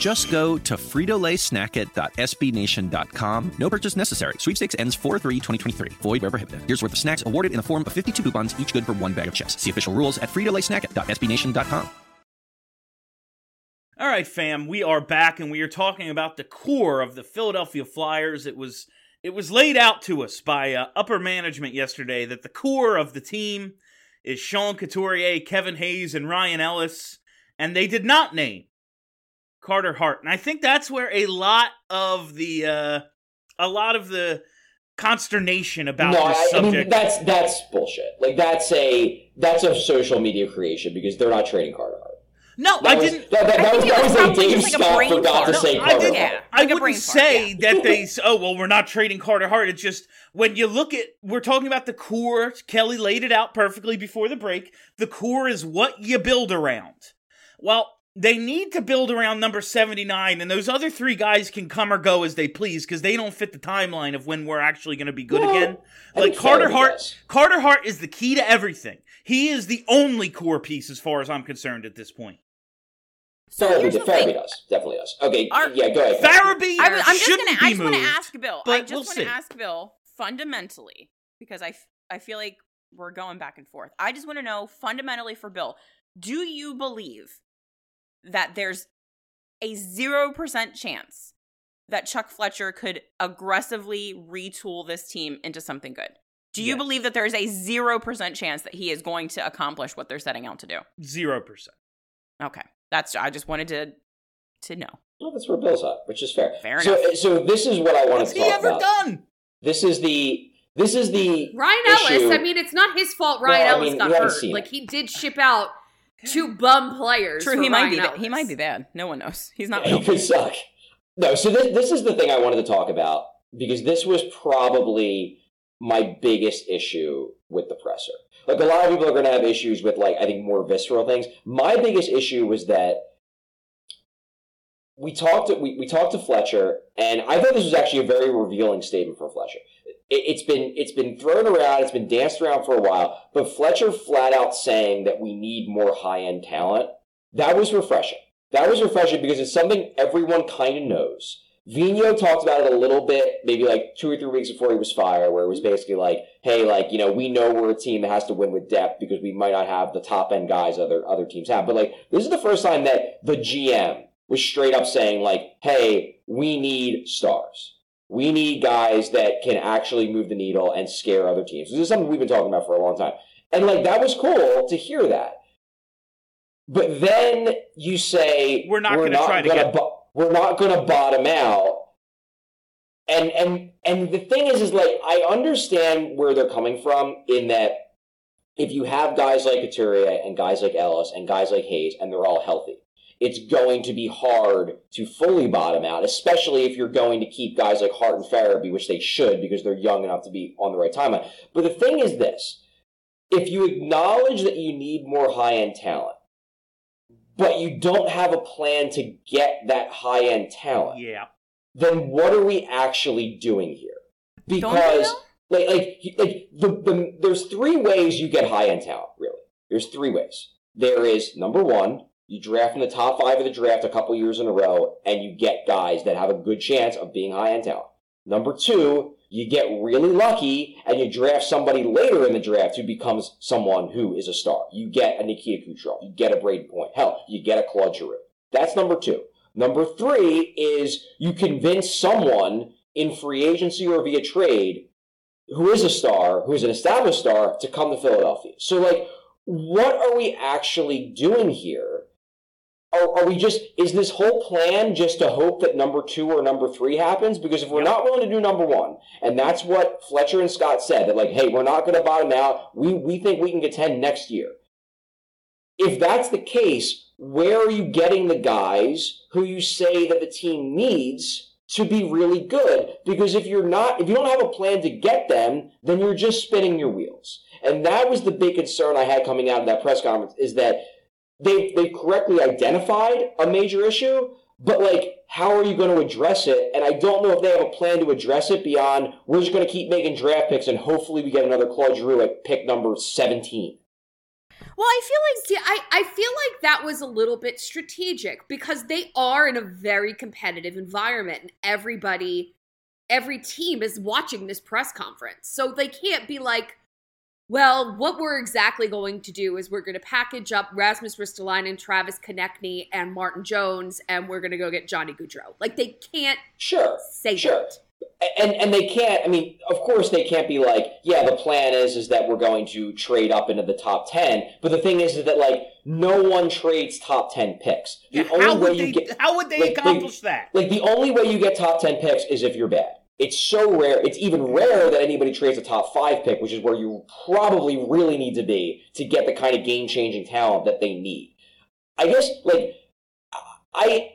Just go to fritolaysnackit.sbnation.com. No purchase necessary. Sweepstakes ends 4-3-2023. Void where prohibited. Here's worth of snacks awarded in the form of 52 coupons, each good for one bag of chips. See official rules at fritolaysnackit.sbnation.com. All right, fam, we are back, and we are talking about the core of the Philadelphia Flyers. It was it was laid out to us by uh, upper management yesterday that the core of the team is Sean Couturier, Kevin Hayes, and Ryan Ellis, and they did not name Carter Hart. And I think that's where a lot of the uh, a lot of the consternation about no, this I, I subject. mean that's that's bullshit. Like that's a that's a social media creation because they're not trading Carter Hart. No, That I was- didn't. That, that, I that was, think that was was a probably Dave just like a Scott brain forgot to fart. say No, I didn't- Hart. I wouldn't say that they. Oh well, we're not trading Carter Hart. It's just when you look at, we're talking about the core. Kelly laid it out perfectly before the break. The core is what you build around. Well, they need to build around number seventy nine, and those other three guys can come or go as they please because they don't fit the timeline of when we're actually going to be good Well, again. Like Carter Hart. does. Carter Hart is the key to everything. He is the only core piece as far as I'm concerned at this point. So Farabee, here's does- the thing. Farabee does definitely does. Okay, Our- yeah, go ahead. Farabee I I'm just shouldn't gonna. be I just want to ask Bill. I just we'll want to ask Bill fundamentally because I, I feel like we're going back and forth. I just want to know fundamentally for Bill, do you believe that there's a zero percent chance that Chuck Fletcher could aggressively retool this team into something good? Do you Yes. believe that there's a zero percent chance that he is going to accomplish what they're setting out to do? Zero percent. Okay, that's. I just wanted to to know. Well, that's where Bill's at, which is fair. Fair so, enough. so this is what I wanted What's to he ever done? This is the this is the Ryan issue. Ellis, I mean, it's not his fault Ryan Well, I Ellis mean, got hurt. Like, it. he did ship out two bum players. True, for he might Ryan be. ba- He might be bad. No one knows. He's not. [laughs] he healthy. could suck. No, so this this is the thing I wanted to talk about because this was probably my biggest issue with the presser. Like a lot of people are going to have issues with like I think more visceral things. My biggest issue was that we talked to, we, we talked to Fletcher, and I thought this was actually a very revealing statement for Fletcher. It, it's been it's been thrown around, it's been danced around for a while, but Fletcher flat out saying that we need more high end talent. That was refreshing. That was refreshing because it's something everyone kind of knows. Vino talked about it a little bit, maybe like two or three weeks before he was fired, where it was basically like, "Hey, like you know, we know we're a team that has to win with depth because we might not have the top end guys other other teams have." But like, this is the first time that the GM was straight up saying like, "Hey, we need stars. We need guys that can actually move the needle and scare other teams." This is something we've been talking about for a long time, and like that was cool to hear that. But then you say We're not gonna try to get- bo- we're not going to bottom out. And and and the thing is, is like I understand where they're coming from in that if you have guys like Couturier and guys like Ellis and guys like Hayes and they're all healthy, it's going to be hard to fully bottom out, especially if you're going to keep guys like Hart and Farabee, which they should because they're young enough to be on the right timeline. But the thing is this if you acknowledge that you need more high end talent, but you don't have a plan to get that high end talent, Yeah. then what are we actually doing here? Because like like like the, the there's three ways you get high end talent, really. There's three ways. There is number one, you draft in the top five of the draft a couple years in a row, and you get guys that have a good chance of being high end talent. Number two, you get really lucky and you draft somebody later in the draft who becomes someone who is a star. You get a Nikita Kucherov, you get a Brayden Point, hell, you get a Claude Giroux. That's number two. Number three is you convince someone in free agency or via trade who is a star, who is an established star, to come to Philadelphia. So, like, what are we actually doing here? Are, are we just, is this whole plan just to hope that number two or number three happens? Because if we're not willing to do number one, and that's what Fletcher and Scott said, that, like, hey, we're not going to bottom out, we, we think we can get 10 next year. If that's the case, where are you getting the guys who you say that the team needs to be really good? Because if you're not, if you don't have a plan to get them, then you're just spinning your wheels. And that was the big concern I had coming out of that press conference is that they they correctly identified a major issue, but like how are you going to address it? And I don't know if they have a plan to address it beyond we're just going to keep making draft picks and hopefully we get another Claude Giroux at pick number 17. Well, I feel like I, I feel like that was a little bit strategic because they are in a very competitive environment and everybody every team is watching this press conference. So they can't be like, well, what we're exactly going to do is we're going to package up Rasmus Ristolainen, Travis Konecny, and Martin Jones, and we're going to go get Johnny Gaudreau. Like they can't Sure. say Sure. that. And and they can't. I mean, of course, they can't be like, yeah, the plan is is that we're going to trade up into the top ten. But the thing is, is that like no one trades top ten picks. The only How way would you they? get how would they like, accomplish that? like the only way you get top ten picks is if you're bad. It's so rare. It's even rarer that anybody trades a top five pick, which is where you probably really need to be to get the kind of game changing talent that they need. I guess like I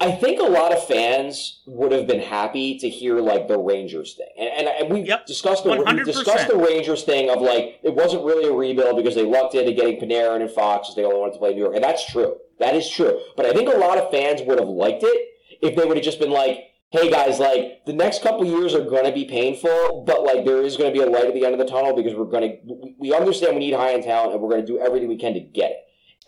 I think a lot of fans would have been happy to hear like the Rangers thing, and and, we discussed the we 100%. discussed the Rangers thing of like it wasn't really a rebuild because they lucked into getting Panarin and Fox because they only wanted to play New York, and that's true. That is true. But I think a lot of fans would have liked it if they would have just been like, "Hey guys, like the next couple years are going to be painful, but like there is going to be a light at the end of the tunnel because we're going to we understand we need high end talent and we're going to do everything we can to get it."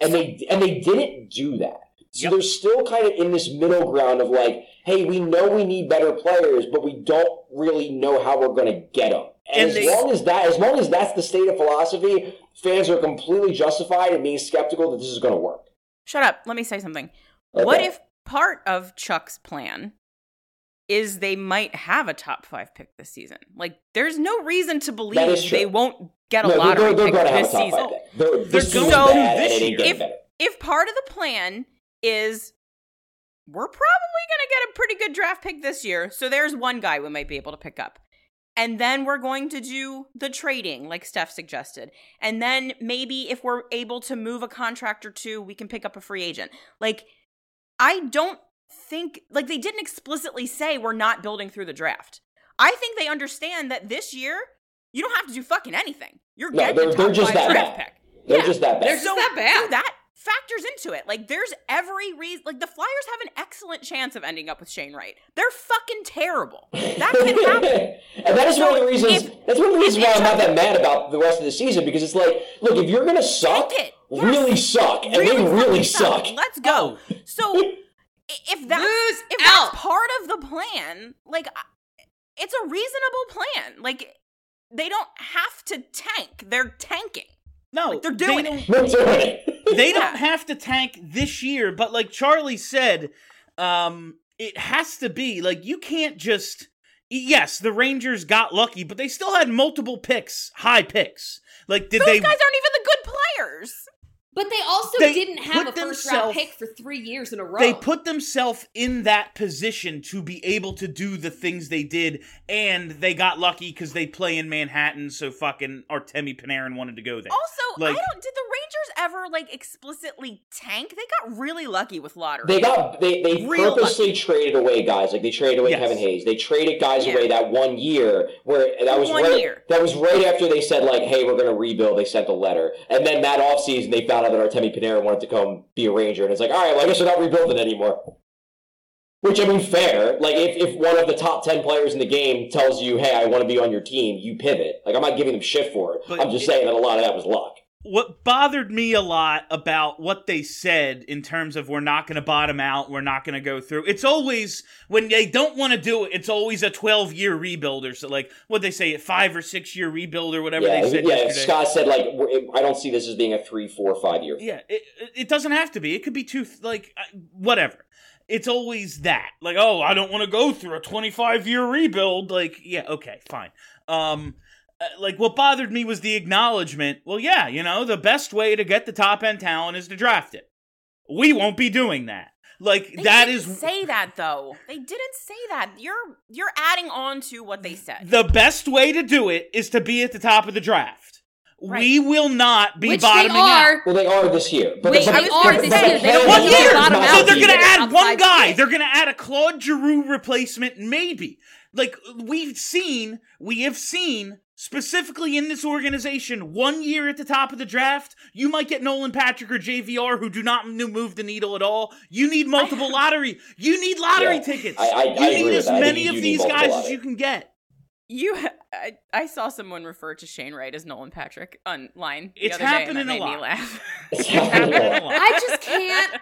And they and they didn't do that. So they're still kind of in this middle ground of like, hey, we know we need better players, but we don't really know how we're going to get them. And, And as they- long as that, as long as that's the state of philosophy, fans are completely justified in being skeptical that this is going to work. Shut up. Let me say something. Okay. What if part of Chuck's plan is they might have a top five pick this season? Like, there's no reason to believe That is true. they won't get a No, lottery they're- they're pick this season. They're- They're this so bad and it ain't getting if, if part of the plan is we're probably going to get a pretty good draft pick this year, so there's one guy we might be able to pick up. And then we're going to do the trading, like Steph suggested. And then maybe if we're able to move a contract or two, we can pick up a free agent. Like, I don't think, like, they didn't explicitly say we're not building through the draft. I think they understand that this year, you don't have to do fucking anything. You're No, getting they're, a they're just that draft bad. pick. They're just that bad. They're so that bad. So that factors into it. Like, there's every reason. Like, the Flyers have an excellent chance of ending up with Shane Wright. They're fucking terrible. That can [laughs] happen. And that is So one of the reasons. if- that's one of the reasons why I'm not that mad about the rest of the season because it's like, look, if you're gonna suck, really suck, and they really fucking suck. Let's go. Oh. So, i- [laughs] if that's if that's part of the plan, like, it's a reasonable plan. Like, they don't have to tank. They're tanking. No, they're doing they it. [laughs] They're it. they don't have to tank this year, but like Charlie said, um, it has to be like you can't just. Yes, the Rangers got lucky, but they still had multiple picks, high picks. Like, did Those they? guys aren't even the good players. But they also They didn't have a first round pick for three years in a row. They put themselves in that position to be able to do the things they did, and they got lucky because they play in Manhattan. So fucking Artemi Panarin wanted to go there. Also, Like- I don't. Did the Rangers ever like explicitly tank? They got really lucky with lottery. They got they they Real purposely traded away guys like they traded away Yes. Kevin Hayes. They traded guys Yeah. away that one year where that was One right year. that was right after they said like, hey, we're gonna rebuild. They sent a letter, and then that offseason they found out that Artemi Panarin wanted to come be a Ranger, and it's like, all right, well, I guess we're not rebuilding anymore. Which I mean, fair. Like if, if one of the top ten players in the game tells you, "Hey, I want to be on your team," you pivot. Like I'm not giving them shit for it. But I'm just it- saying that a lot of that was luck. What bothered me a lot about what they said in terms of we're not going to bottom out, we're not going to go through. It's always when they don't want to do it. It's always a twelve year rebuild or so. Like what they say, a five or six year rebuild or whatever yeah, they said yeah. yesterday. Scott said like, I don't see this as being a three, four, five year. Yeah, it, it doesn't have to be. It could be two, like, whatever. It's always that. Like, oh, I don't want to go through a 25 year rebuild. Like, yeah, okay, fine. Um, Uh, like, what bothered me was the acknowledgement. Well, yeah, you know, the best way to get the top end talent is to draft it. We won't be doing that. Like, that is. They that didn't is say that though. They didn't say that. You're you're adding on to what they said. the best way to do it is to be at the top of the draft. We will not be Which they bottoming are. out. Well, they are this year. But Wait, but- they but- are but- this but year. They don't One need to is year. bottom So they're going to add one guy. They're going to add a Claude Giroux replacement, maybe. Like we've seen, we have seen specifically in this organization, one year at the top of the draft, you might get Nolan Patrick or JVR who do not move the needle at all. You need multiple [laughs] lottery. You need lottery Yeah, tickets. I- I- you I need as that. I think many of these need multiple guys as you can get. You, I, I saw someone refer to Shane Wright as Nolan Patrick online. The It's other day, and happening that a made me lot. laugh. It's happening a lot. [laughs] I just can't.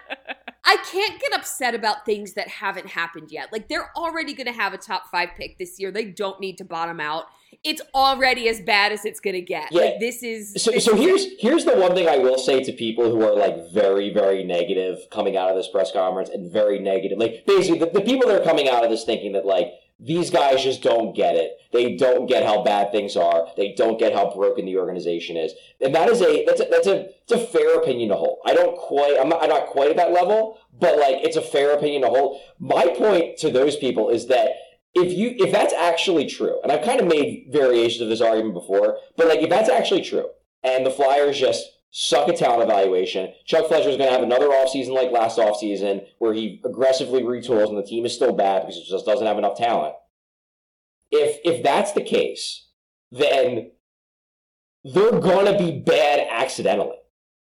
I can't get upset about things that haven't happened yet. Like they're already going to have a top five pick this year. They don't need to bottom out. It's already as bad as it's going to get. Yeah. Like this is. So, this so is- here's here's the one thing I will say to people who are like very very negative coming out of this press conference and very negative, like basically the, the people that are coming out of this thinking that like these guys just don't get it. They don't get how bad things are. They don't get how broken the organization is. And that is a that's a that's a it's a fair opinion to hold. I don't quite I'm not, I'm not quite at that level, but like it's a fair opinion to hold. My point to those people is that if you if that's actually true, and I've kind of made variations of this argument before, but like if that's actually true, and the Flyers just suck at talent evaluation, Chuck Fletcher is going to have another offseason like last offseason where he aggressively retools and the team is still bad because it just doesn't have enough talent. If if that's the case, then they're gonna be bad accidentally.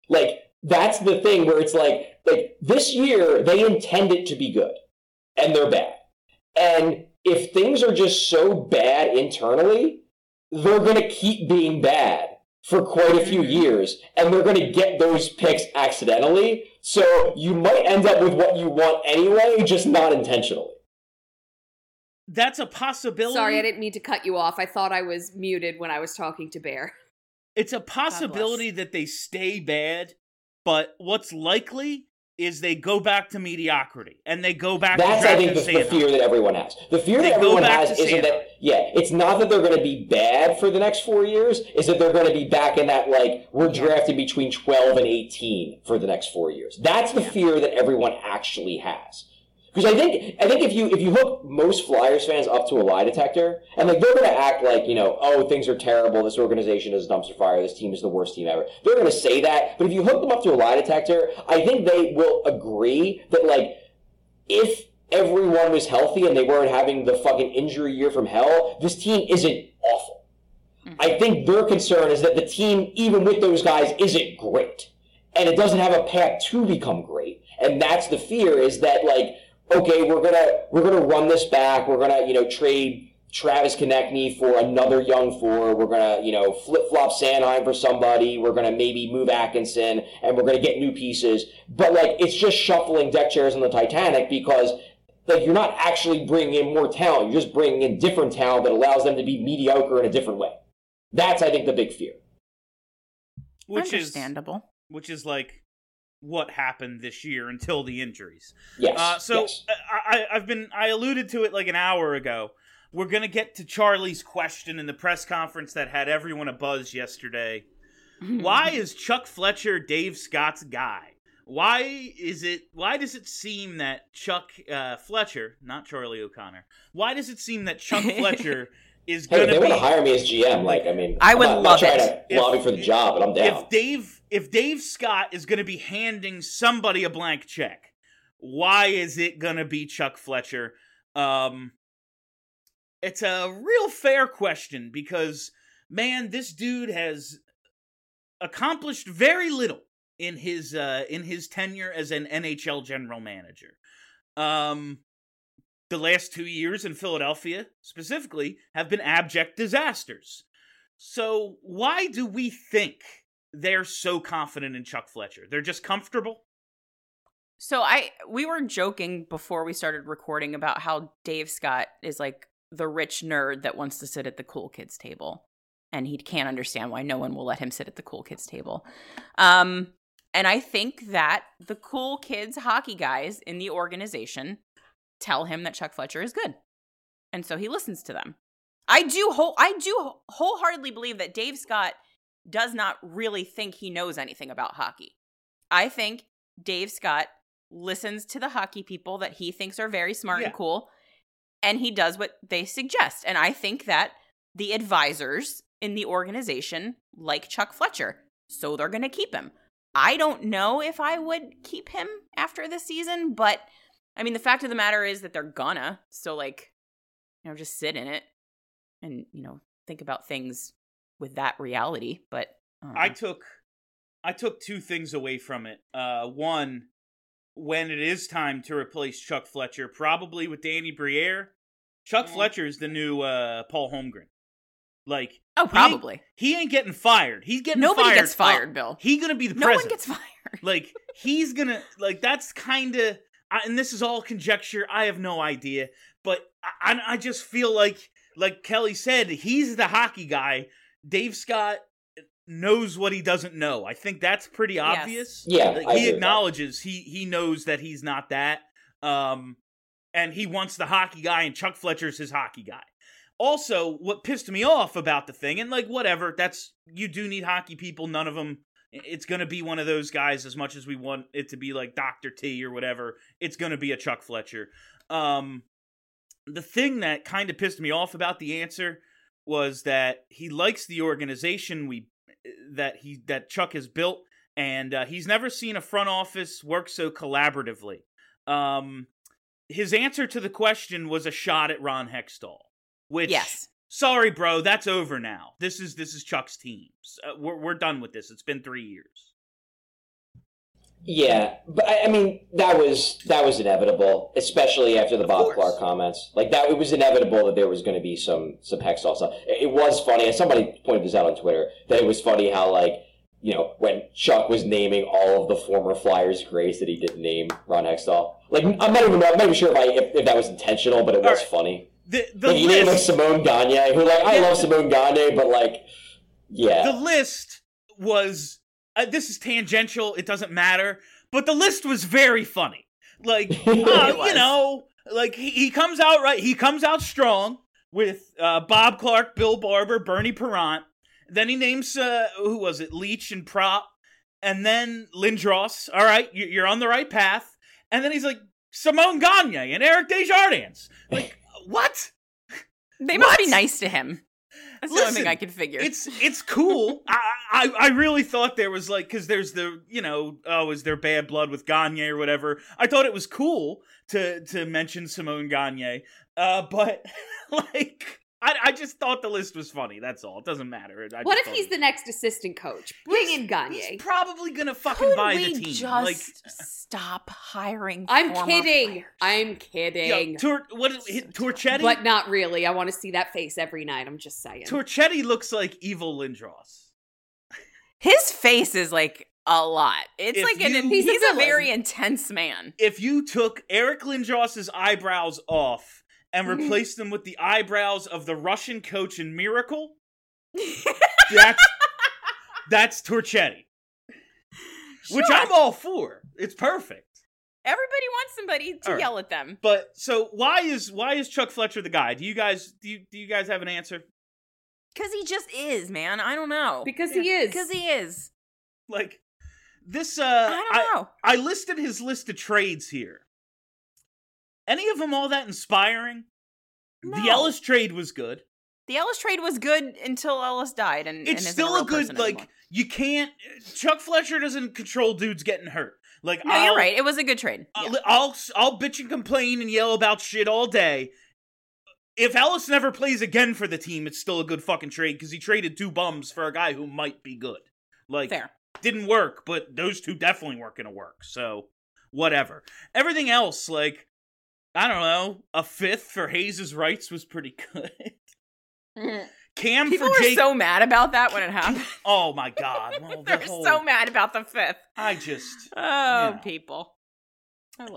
Like that's the thing where it's like like this year they intend it to be good, and they're bad. And if things are just so bad internally, they're gonna keep being bad for quite a few mm-hmm. years, and they're gonna get those picks accidentally. So you might end up with what you want anyway, just not intentionally. That's a possibility. Sorry, I didn't mean to cut you off. I thought I was muted when I was talking to Bear. It's a possibility that they stay bad, but what's likely is they go back to mediocrity and they go back That's to I think the, the fear that everyone has. The fear They that everyone has isn't Sanheim. that yeah, it's not that they're going to be bad for the next four years. Is that they're going to be back in that like we're drafted between twelve and eighteen for the next four years. That's the fear that everyone actually has. Because I think I think if you if you hook most Flyers fans up to a lie detector and like they're going to act like you know oh things are terrible this organization is a dumpster fire this team is the worst team ever they're going to say that but if you hook them up to a lie detector I think they will agree that like if everyone was healthy and they weren't having the fucking injury year from hell, this team isn't awful. Mm-hmm. I think their concern is that the team, even with those guys, isn't great. And it doesn't have a path to become great. And that's the fear is that like, okay, we're gonna we're gonna run this back, we're gonna, you know, trade Travis Konecny for another young four. We're gonna, you know, flip flop Sanheim for somebody. We're gonna maybe move Atkinson, and we're gonna get new pieces. But like, it's just shuffling deck chairs on the Titanic because like you're not actually bringing in more talent. You're just bringing in different talent that allows them to be mediocre in a different way. That's I think the big fear. which is Understandable. which is like what happened this year until the injuries. Yes. Uh, so yes. I, I, I've been I alluded to it like an hour ago. We're gonna get to Charlie's question in the press conference that had everyone a buzz yesterday. [laughs] Why is Chuck Fletcher Dave Scott's guy? Why is it? Why does it seem that Chuck uh, Fletcher, not Charlie O'Connor, why does it seem that Chuck [laughs] Fletcher is Hey, if gonna they be? want to hire me as GM, like I mean, I would I'm not, love not it. to lobby for the job, but I'm down. If Dave if Dave Scott is going to be handing somebody a blank check, why is it going to be Chuck Fletcher? Um it's a real fair question because man, this dude has accomplished very little in his uh in his tenure as an NHL general manager. Um the last 2 years in Philadelphia specifically have been abject disasters. So, why do we think they're so confident in Chuck Fletcher? They're just comfortable? So I we were joking before we started recording about how Dave Scott is like the rich nerd that wants to sit at the cool kids table and he can't understand why no one will let him sit at the cool kids table. Um and I think that the cool kids hockey guys in the organization tell him that Chuck Fletcher is good. And so he listens to them. I do whole I do wholeheartedly believe that Dave Scott does not really think he knows anything about hockey. I think Dave Scott listens to the hockey people that he thinks are very smart Yeah. and cool and he does what they suggest. And I think that the advisors in the organization like Chuck Fletcher, so they're going to keep him. I don't know if I would keep him after the season, but I mean the fact of the matter is that they're gonna. So like, you know, just sit in it and, you know, think about things with that reality, but um, I took I took two things away from it. Uh one when it is time to replace Chuck Fletcher, probably with Danny Briere, Chuck Fletcher is the new uh Paul Holmgren. Like Oh, he ain't- probably. He ain't, getting fired. He's getting Nobody fired. gets fired, up. Bill. He gonna be the president. no one gets [laughs] fired. like he's gonna like that's kind of and this is all conjecture. I have no idea. But I, I I just feel like like kelly said he's the hockey guy. Dave scott knows what he doesn't know. I think that's pretty Yes. obvious. Yeah, Like, he agree with that. acknowledges he he knows that he's not that um and he wants the hockey guy and chuck fletcher's his hockey guy. Also what pissed me off about the thing and like whatever that's you do need hockey people none of them it's going to be one of those guys as much as we want it to be like Dr. T or whatever. It's going to be a Chuck Fletcher. Um the thing that kind of pissed me off about the answer was that he likes the organization we that he that Chuck has built and uh, he's never seen a front office work so collaboratively. Um his answer to the question was a shot at Ron Hextall, which Yes. Sorry, bro, that's over now. This is this is Chuck's teams. Uh, we're we're done with this. It's been three years. Yeah, but I, I mean that was that was inevitable, especially after the Bob course. Clarke comments. Like that, it was inevitable that there was going to be some some Hextall stuff. It, it was funny, and somebody pointed this out on Twitter that it was funny how like you know when Chuck was naming all of the former Flyers greats that he didn't name Ron Hextall. Like I'm not even I'm not even sure if I if, if that was intentional, but it was Alright. funny. The the Like named like list Simon Gagne, who like I Yeah. love Simon Gagne, but like yeah, the list was uh, this is tangential. It doesn't matter, but the list was very funny. Like [laughs] uh, you know, like he, he comes out right. He comes out strong with uh, Bob Clarke, Bill Barber, Bernie Parent. Then he names uh, who was it? Leach and Propp, and then Lindros. All right, you're on the right path. And then he's like Simon Gagne and Eric Desjardins. Like what? They must be nice to him. That's the only thing I can figure. It's it's cool. [laughs] I, I I really thought there was like because there's the you know oh is there bad blood with Gagne or whatever. I thought it was cool to to mention Simon Gagne, uh, but [laughs] like I I just thought the list was funny. That's all. It doesn't matter. I What if he's it- the next assistant coach? Bring in He's probably gonna fucking Could buy we the team. just like stop hiring? I'm kidding. players? I'm yo, kidding. Tor, what is it, Torchetti? but not really. I want to see that face every night. I'm just saying. Torchetti looks like evil Lindros. His face is like a lot. It's If like an he's, He's a a, very intense man. if you took Eric Lindros's eyebrows off and Mhm. replaced them with the eyebrows of the Russian coach in Miracle, [laughs] that's that's Torchetti. which I'm all for. It's perfect. Everybody wants somebody to All right. yell at them. But so why is why is Chuck Fletcher the guy? Do you guys do you, do you guys have an answer? Because he just is, man. I don't know. Because he is. Because he is. Like this uh I don't know. I listed his list of trades here. Any of them all that inspiring? The Ellis trade was good. The Ellis trade was good until Ellis died, and and It's isn't still real a good like anymore. you can't Chuck Fletcher doesn't control dudes getting hurt. Like No, I'll, you're right. It was a good trade. I'll, I'll I'll bitch and complain and yell about shit all day. If Ellis never plays again for the team, it's still a good fucking trade because he traded two bums for a guy who might be good. Like Fair. didn't work, but those two definitely weren't gonna work. So whatever. Everything else, like I don't know, a fifth for Hayes's rights was pretty good. [laughs] [laughs] Cam People for Jake. were Jake. so mad about that when it happened. [laughs] oh my god! Well, They're whole- so mad about the fifth. I just [sighs] Oh, Yeah. people.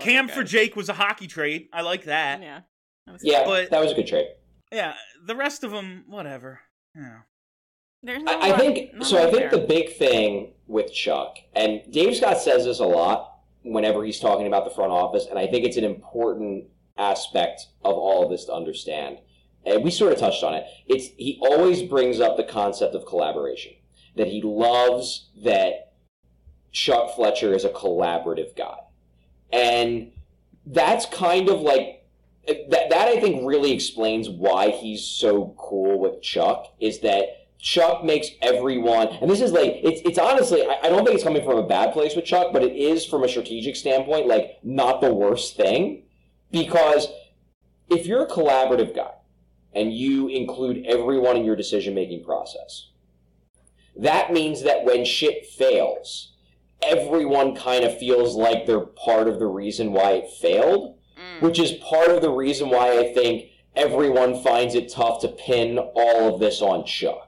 Cam for. Jake was a hockey trade. I like that. Yeah. That was Yeah, But- that was a good trade. Yeah, the rest of them, whatever. Yeah. There's no I, I think not so. I think there. the big thing with Chuck and Dave Scott says this a lot whenever he's talking about the front office, and I think it's an important aspect of all of this to understand. And we sort of touched on it. It's he always brings up the concept of collaboration. That he loves that Chuck Fletcher is a collaborative guy, and that's kind of like that. That I think really explains why he's so cool with Chuck. Is that Chuck makes everyone, and this is like it's it's honestly I, I don't think it's coming from a bad place with Chuck, but it is from a strategic standpoint like not the worst thing because if you're a collaborative guy and you include everyone in your decision making process, that means that when shit fails, everyone kind of feels like they're part of the reason why it failed, mm. which is part of the reason why I think everyone finds it tough to pin all of this on Chuck.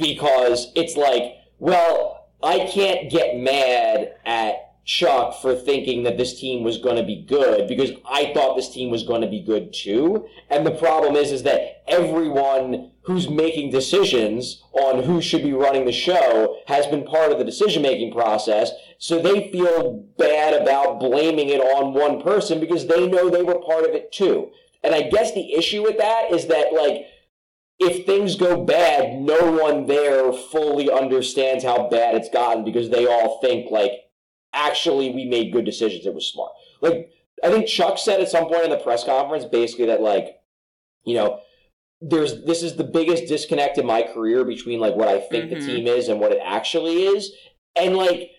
Because it's like, well, I can't get mad at Chuck for thinking that this team was going to be good because I thought this team was going to be good too. And the problem is, is that everyone who's making decisions on who should be running the show has been part of the decision making process. So they feel bad about blaming it on one person because they know they were part of it too. And I guess the issue with that is that like, if things go bad, no one there fully understands how bad it's gotten because they all think like, actually, we made good decisions. It was smart. Like, I think Chuck said at some point in the press conference, basically that like, you know, there's this is the biggest disconnect in my career between like what I think Mhm. the team is and what it actually is, and like,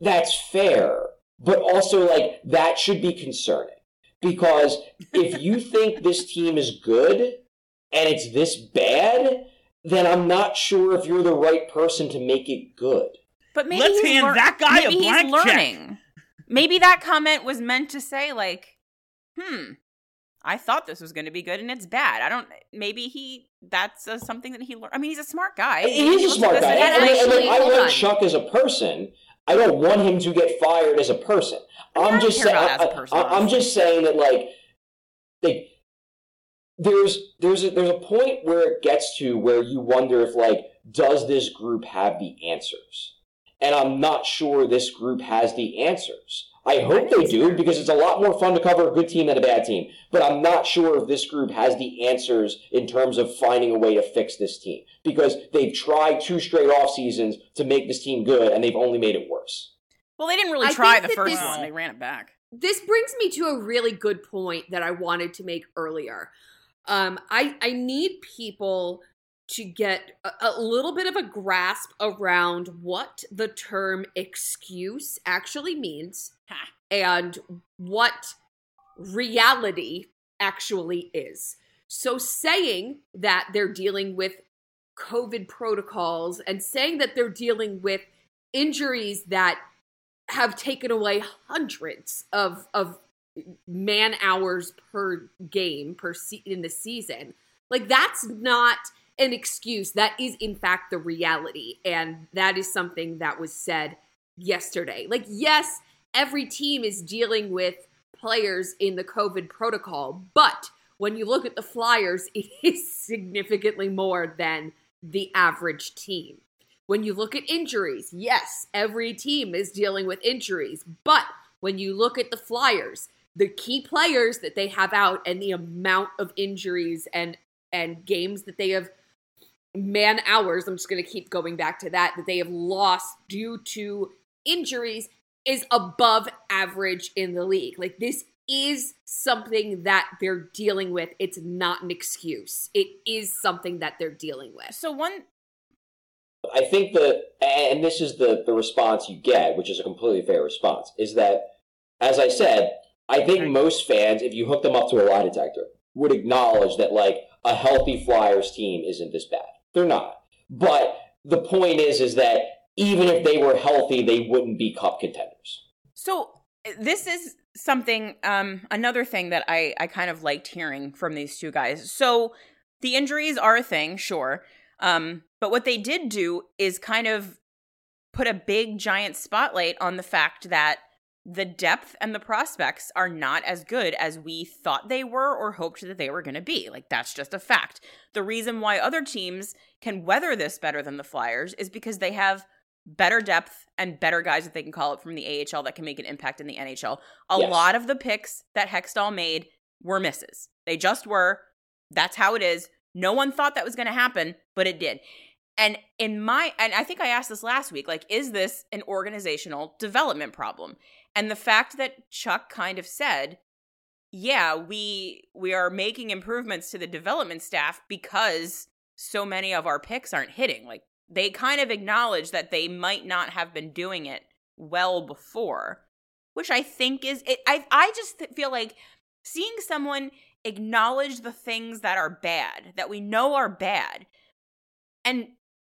that's fair, but also like that should be concerning because if you think this team is good and it's this bad, then I'm not sure if you're the right person to make it good. But maybe Let's hand lear- that guy a maybe blank he's check. learning. Maybe that comment was meant to say like, "Hmm, I thought this was going to be good and it's bad." I don't. Maybe he that's uh, something that he learned. I mean, he's a smart guy. He is a smart guy. and And, he's and, like, I like on. Chuck as a person. I don't want him to get fired as a person. I I'm just saying. about as a person, I, am just saying that like, like there's there's a, there's a point where it gets to where you wonder if like does this group have the answers? And I'm not sure this group has the answers. I hope they do because it's a lot more fun to cover a good team than a bad team. But I'm not sure if this group has the answers in terms of finding a way to fix this team because they've tried two straight off seasons to make this team good and they've only made it worse. well, they didn't really I try the first this- one; they ran it back. this brings me to a really good point that I wanted to make earlier. Um, I I need people to get a, a little bit of a grasp around what the term excuse actually means and what reality actually is. So saying that they're dealing with COVID protocols and saying that they're dealing with injuries that have taken away hundreds of of man hours per game per se- in the season. Like that's not an excuse. That is in fact the reality and that is something that was said yesterday. Like yes, every team is dealing with players in the COVID protocol, but when you look at the Flyers, it [laughs] is significantly more than the average team. When you look at injuries, yes, every team is dealing with injuries. But when you look at the Flyers, the key players that they have out and the amount of injuries and and games that they have man hours, I'm just going to keep going back to that, that they have lost due to injuries is above average in the league. Like this is something that they're dealing with. It's not an excuse. It is something that they're dealing with. So one I think that, and this is the, the response you get, which is a completely fair response, is that, as I said, I think most fans, if you hook them up to a lie detector, would acknowledge that, like, a healthy Flyers team isn't this bad. They're not. But the point is, is that even if they were healthy, they wouldn't be cup contenders. So this is something um another thing that I I kind of liked hearing from these two guys. So the injuries are a thing, sure. Um but what they did do is kind of put a big giant spotlight on the fact that the depth and the prospects are not as good as we thought they were or hoped that they were going to be. Like, that's just a fact. The reason why other teams can weather this better than the Flyers is because they have better depth and better guys that they can call up from the AHL that can make an impact in the NHL. A Yes. lot of the picks that Hextall made were misses. They just were. That's how it is. No one thought that was going to happen, but it did. And in my and I think I asked this last week, like is this an organizational development problem? And the fact that Chuck kind of said, yeah, we we are making improvements to the development staff because so many of our picks aren't hitting. Like they kind of acknowledge that they might not have been doing it well before, which I think is it I I just feel like seeing someone acknowledge the things that are bad, that we know are bad, and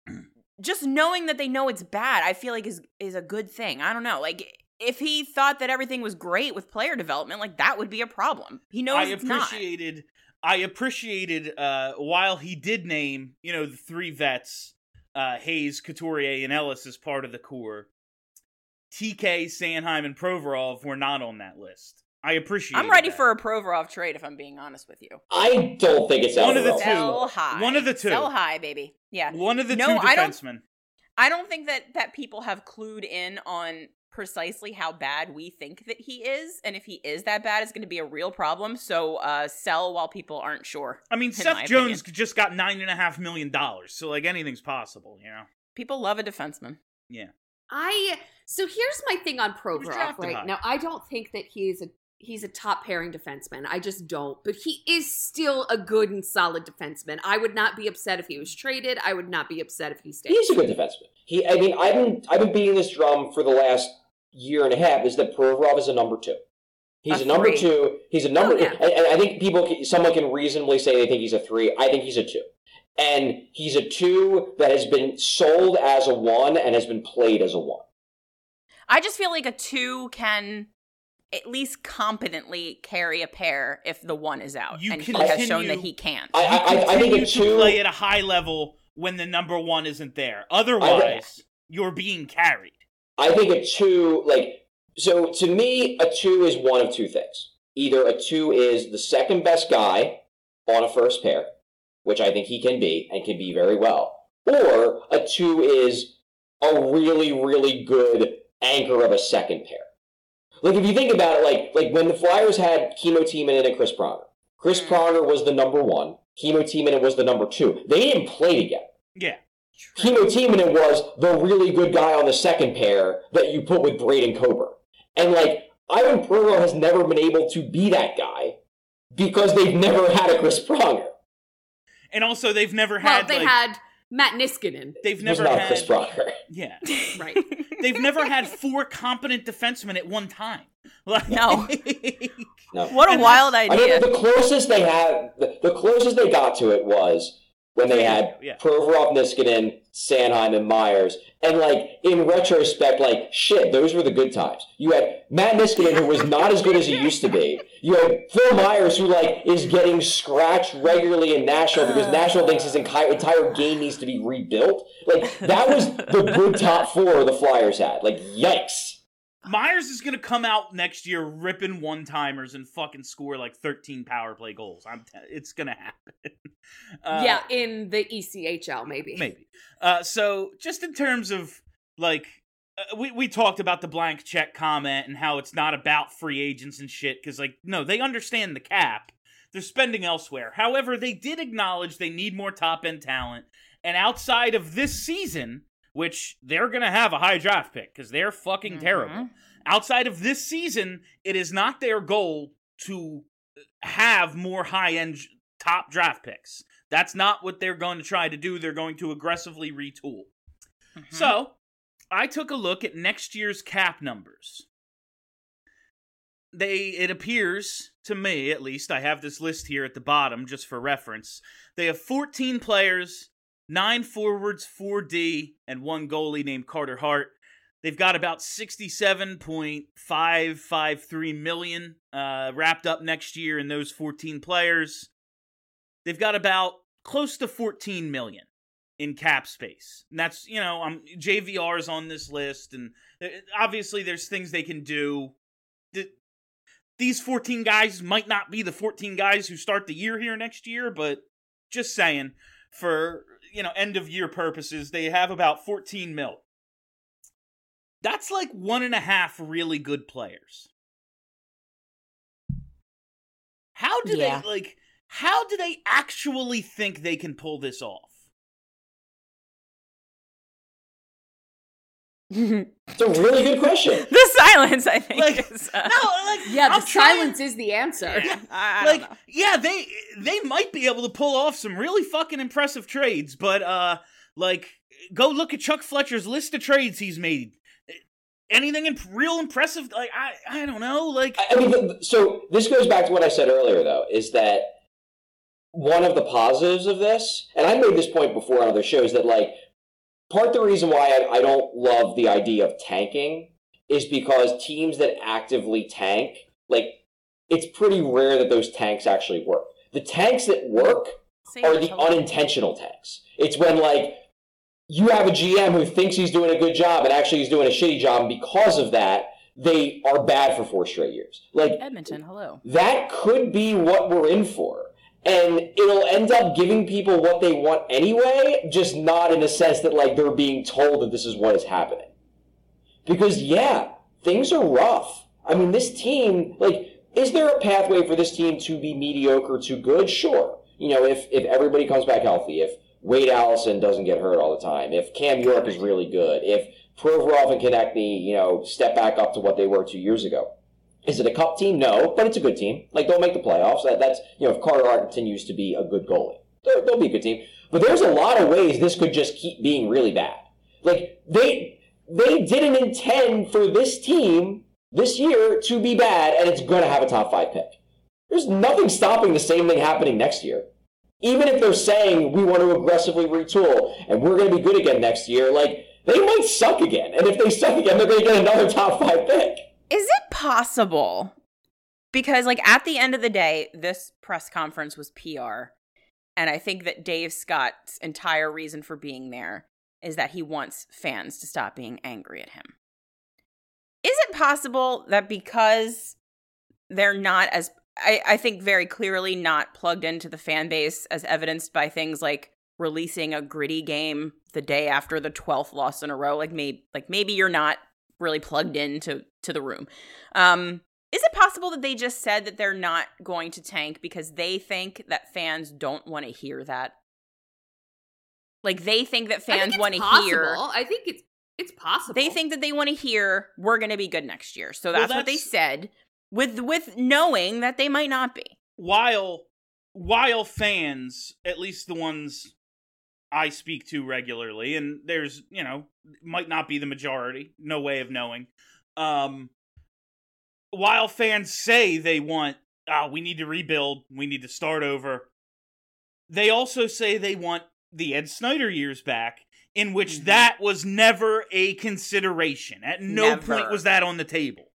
[clears throat] just knowing that they know it's bad, I feel like is is a good thing. I don't know. Like if he thought that everything was great with player development, like that would be a problem. He knows I it's not. appreciated I appreciated uh while he did name, you know, the three vets, uh Hayes, Couturier, and Ellis as part of the core. TK, Sanheim, and Provorov were not on that list. I appreciate I'm ready for a Provorov trade if I'm being honest with you. I don't think it's One of the two. Sell high. One of the two. Sell high, baby. Yeah. one of the No, two I don't- defensemen. I don't think that that people have clued in on precisely how bad we think that he is, and if he is that bad, it's going to be a real problem. So uh, sell while people aren't sure. I mean, Seth Jones opinion. just got nine and a half million dollars, so like anything's possible, you know? People love a defenseman. Yeah. I so here's my thing on Provorov right high. now. I don't think that he is a he's a top pairing defenseman. I just don't. But he is still a good and solid defenseman. I would not be upset if he was traded. I would not be upset if he stayed. He's a good defenseman. He, I mean, I've been I've been beating this drum for the last year and a half. Is that Provorov is a number two? He's A a, number two. He's a number. Oh, yeah. and, and I think people, someone can reasonably say they think he's a three. I think he's a two, and he's a two that has been sold as a one and has been played as a one. I just feel like a two can at least competently carry a pair if the one is out, You and he has shown that he can't. I, I, I, I think continue a to two. play at a high level when the number one isn't there. Otherwise, you're being carried. I think a two, like, so to me, a two is one of two things. Either a two is the second best guy on a first pair, which I think he can be and can be very well, or a two is a really, really good anchor of a second pair. Like, if you think about it, like, like when the Flyers had Kimmo Timonen and Chris Pronger, Chris mm. Pronger was the number one, Kimmo Timonen was the number two. They didn't play together. Yeah. Kimmo Timonen was the really good guy on the second pair that you put with Braydon Coburn. And like, Ivan Provorov has never been able to be that guy because they've never had a Chris Pronger. And also, they've never Well, had they like, had Matt Niskanen. they've never not had Chris Pronger. yeah, [laughs] Right. they've never had four competent defensemen at one time. [laughs] Like, No. [laughs] No. what a And wild I idea! mean, the closest they had, the, the closest they got to it was when they had Yeah. Provorov, Niskanen, Sanheim, and Myers. And like in retrospect, like shit, those were the good times. You had Matt Niskanen, who was [laughs] not as good as he used to be. You had Phil Myers, who like is getting scratched regularly in Nashville because uh. Nashville thinks his entire entire game needs to be rebuilt. Like that was the good top four the Flyers had. Like yikes. Myers is gonna come out next year ripping one timers and fucking score like 13 power play goals. I'm t- it's gonna happen. [laughs] Uh, yeah, in the ECHL maybe. maybe. Uh, so just in terms of like. Uh, we we talked about the blank check comment and how it's not about free agents and shit because like no they understand the cap they're spending elsewhere however they did acknowledge they need more top end talent and outside of this season which they're gonna have a high draft pick because they're fucking mm-hmm. terrible. Outside of this season it is not their goal to uh, have more high end top draft picks. That's not what they're going to try to do. They're going to aggressively retool. Mm-hmm. So I took a look at next year's cap numbers. They it appears to me at least I have this list here at the bottom just for reference. They have 14 players, 9 forwards, 4D and one goalie named Carter Hart. They've got about 67.553 million uh, wrapped up next year in those 14 players. They've got about close to 14 million in cap space. And that's, you know, um, JVR is on this list, and uh, obviously there's things they can do. These 14 guys might not be the 14 guys who start the year here next year, but just saying, for, you know, end of year purposes, they have about 14 mil. That's like one and a half really good players. How do Yeah. they, like, how do they actually think they can pull this off? [laughs] It's a really good question. the silence, I think. is, uh, No, like Yeah, the I'm trying- silence is the answer. I, I like don't know. yeah they they might be able to pull off some really fucking impressive trades but uh like go look at chuck fletcher's list of trades he's made anything imp- real impressive like i i don't know like I mean, th- th- so this goes back to what I said earlier, though, is that one of the positives of this, and I made this point before on other shows, that like part of the reason why I, I don't love the idea of tanking is because teams that actively tank, like it's pretty rare that those tanks actually work. The tanks that work Same are the the- unintentional tanks. It's when like you have a GM who thinks he's doing a good job and actually he's doing a shitty job, and because of that, they are bad for four straight years. Like Edmonton, hello. that could be what we're in for. And it'll end up giving people what they want anyway, just not in a sense that like they're being told that this is what is happening. Because yeah, things are rough. I mean, this team, like, is there a pathway for this team to be mediocre to good? Sure. You know, if if everybody comes back healthy, if Wade Allison doesn't get hurt all the time, if Cam York is really good, if Provorov and Konecny, you know, step back up to what they were two years ago. Is it a cup team? No, but it's a good team. Like they'll make the playoffs. That, that's you know if Carter Hart continues to be a good goalie, they'll, they'll be a good team. But there's a lot of ways this could just keep being really bad. Like they they didn't intend for this team this year to be bad, and it's going to have a top five pick. There's nothing stopping the same thing happening next year. Even if they're saying we want to aggressively retool and we're going to be good again next year, like they might suck again. And if they suck again, they're going to get another top five pick. Is it possible? Because, like, at the end of the day, this press conference was PR. And I think that Dave Scott's entire reason for being there is that he wants fans to stop being angry at him. Is it possible that because they're not as, I, I think very clearly not plugged into the fan base, as evidenced by things like releasing a gritty game the day after the 12th loss in a row, like maybe, like maybe you're not really plugged into to the room. Um, is it possible that they just said that they're not going to tank because they think that fans don't want to hear that? Like they think that fans want to possible. hear. I think it's it's possible. They think that they want to hear we're going to be good next year. So Well, that's, what they said with with knowing that they might not be. while while fans, at least the ones I speak to regularly, and there's you know might not be the majority, no way of knowing. Um, while fans say they want, ah, we need to rebuild, we need to start over. They also say they want the Ed Snider years back, in which Mm-hmm. that was never a consideration. At no point was that on the table.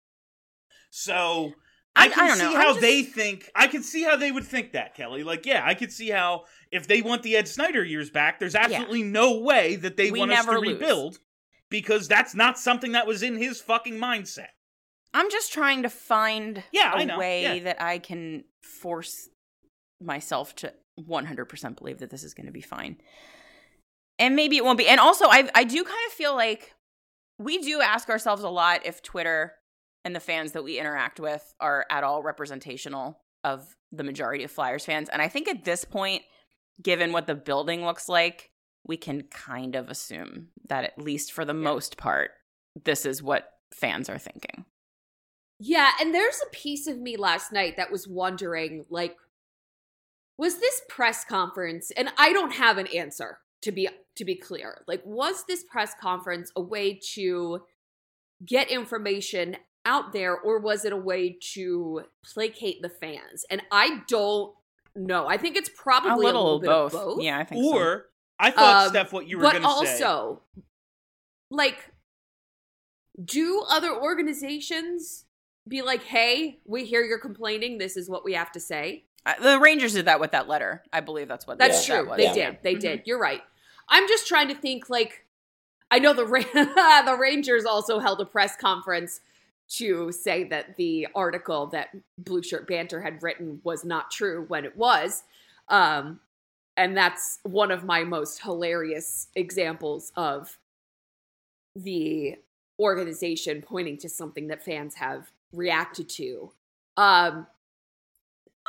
So I- I I can know, see I'm how just- they think. I can see how they would think that, Kelly. Like, yeah, I could see how if they want the Ed Snider years back, there's absolutely no way that they We want us to lose. rebuild because that's not something that was in his fucking mindset. I'm just trying to find Yeah, a way yeah. that I can force myself to 100% believe that this is going to be fine. And maybe it won't be. And also, I I do kind of feel like we do ask ourselves a lot if Twitter and the fans that we interact with are at all representational of the majority of Flyers fans. And I think at this point, given what the building looks like, we can kind of assume that at least for the most part, this is what fans are thinking. Yeah, and there's a piece of me last night that was wondering like was this press conference and I don't have an answer to be to be clear. Like was this press conference a way to get information out there or was it a way to placate the fans? And I don't know. I think it's probably a little, bit both. of both. Yeah, I think Or so. I thought, Um, Steph, what you were but going to say. also, like, do other organizations be like, "Hey, we hear you're complaining. This is what we have to say." The Rangers did that with that letter. I believe that's what That's that true. was. They Yeah. did. They did. You're right. I'm just trying to think. Like, I know the [laughs] the Rangers also held a press conference to say that the article that Blue Shirt Banter had written was not true when it was. Um, and that's one of my most hilarious examples of the organization pointing to something that fans have reacted to. Um,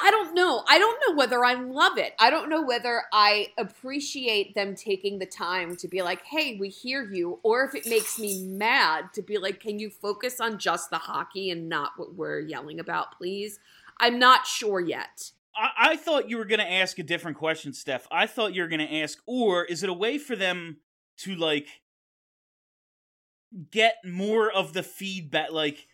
I don't know. I don't know whether I love it. I don't know whether I appreciate them taking the time to be like, hey, we hear you, or if it makes me mad to be like, can you focus on just the hockey and not what we're yelling about, please? I'm not sure yet. I, I thought you were going to ask a different question, Steph. I thought you were going to ask, or is it a way for them to like get more of the feedback? Like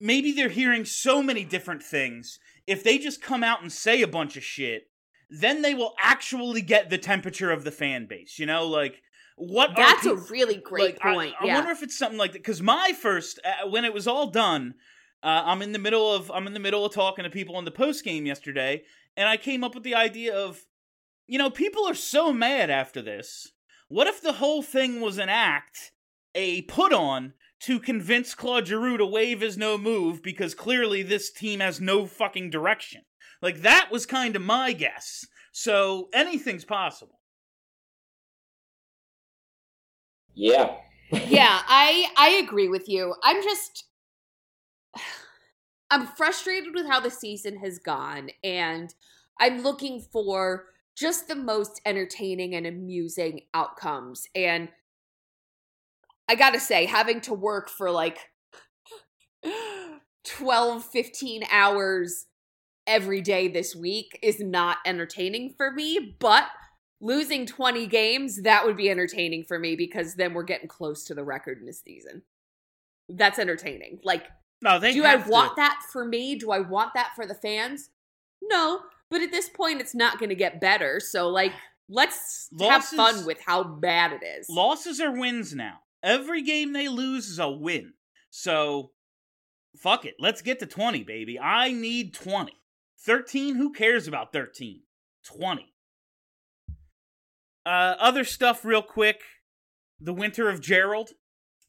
maybe they're hearing so many different things. If they just come out and say a bunch of shit, then they will actually get the temperature of the fan base. You know, like what? That's a really great like, I- point. I, yeah. wonder if it's something like that. Because my first, uh, when it was all done, uh, I'm in the middle of I'm in the middle of talking to people in the post game yesterday, and I came up with the idea of, you know, people are so mad after this. What if the whole thing was an act, a put on to convince Claude Giroux to waive his no move because clearly this team has no fucking direction. Like that was kind of my guess. So anything's possible. Yeah. [laughs] yeah, I I agree with you. I'm just [sighs] I'm frustrated with how the season has gone and I'm looking for just the most entertaining and amusing outcomes and I got to say having to work for like 12 15 hours every day this week is not entertaining for me, but losing 20 games, that would be entertaining for me because then we're getting close to the record in this season. That's entertaining. Like, No, they do I have to- want that for me? Do I want that for the fans? No, but at this point, it's not going to get better. So, like, let's have fun with how bad it is. Losses are wins now. Every game they lose is a win. So, fuck it. Let's get to 20, baby. I need 20. 13, who cares about 13? 20. Uh, other stuff, real quick. The Winter of Gerald.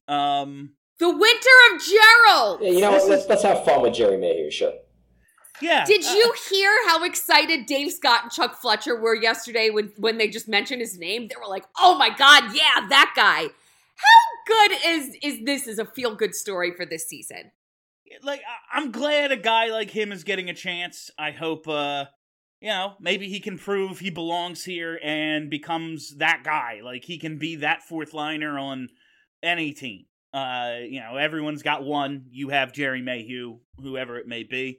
Um, the Winter of Gerald! Yeah, you know what? Let's, let's have fun with Gerry Mayhew, sure. yeah. Did uh, you hear how excited Dave Scott and Chuck Fletcher were yesterday when when they just mentioned his name? They were like, "Oh my god, yeah, that guy." Good is is this is a feel good story for this season? like I'm glad a guy like him is getting a chance. I hope uh you know, maybe he can prove he belongs here and becomes that guy. Like he can be that fourth liner on any team. Uh, you know, everyone's got one. You have Gerry Mayhew, whoever it may be.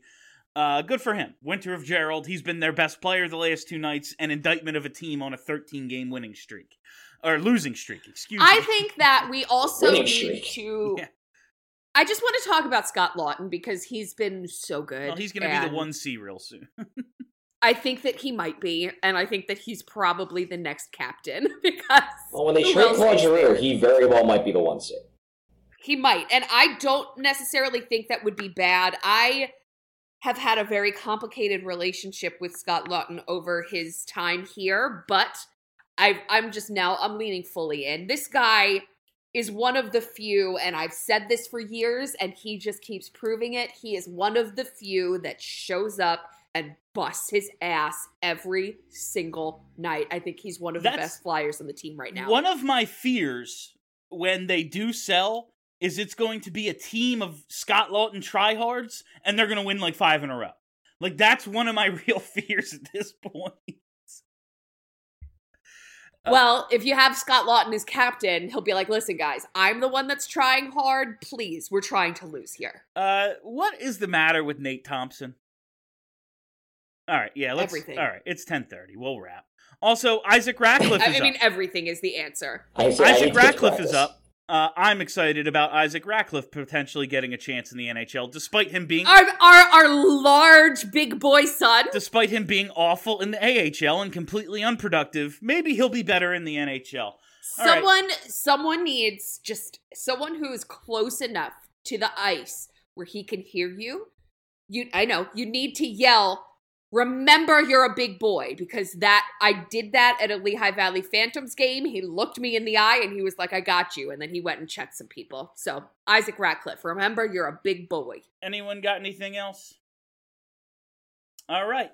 Uh, good for him. Winter of Gerald. He's been their best player the last two nights. An indictment of a team on a 13 game winning streak or losing streak. Excuse me. I think that we also Winning need streak. to. [laughs] Yeah. I just want to talk about Scott Laughton because he's been so good. Well, he's going to be the one C real soon. [laughs] I think that he might be, and I think that he's probably the next captain [laughs] because Well, when they who trade else Claude Giroux, he very well might be the one C. He might. And I don't necessarily think that would be bad. I have had a very complicated relationship with Scott Laughton over his time here, but I I'm just now I'm leaning fully in. This guy is one of the few, and I've said this for years, and he just keeps proving it. He is one of the few that shows up and busts his ass every single night. I think he's one of That's- the best flyers on the team right now. One of my fears when they do sell is it's going to be a team of Scott Laughton tryhards and they're going to win like five in a row. Like that's one of my [laughs] real fears at this point. Well, if you have Scott Laughton as captain, he'll be like, listen, guys, I'm the one that's trying hard. Please, we're trying to lose here. Uh, what is the matter with Nate Thompson? All right, yeah, let's. Everything. All right, it's ten thirty. We'll wrap. Also, Isaac Ratcliffe [laughs] I, is I mean, up. everything is the answer. Isaac Ratcliffe is up. Uh, I'm excited about Isaac Ratcliffe potentially getting a chance in the NHL, despite him being Our, our, our large big boy son. despite him being awful in the AHL and completely unproductive. Maybe he'll be better in the NHL. All right. someone someone needs just someone who is close enough to the ice where he can hear you you i know you need to yell remember you're a big boy because that i did that at a lehigh valley phantoms game he looked me in the eye and he was like i got you and then he went and checked some people so isaac ratcliffe remember you're a big boy Anyone got anything else? All right.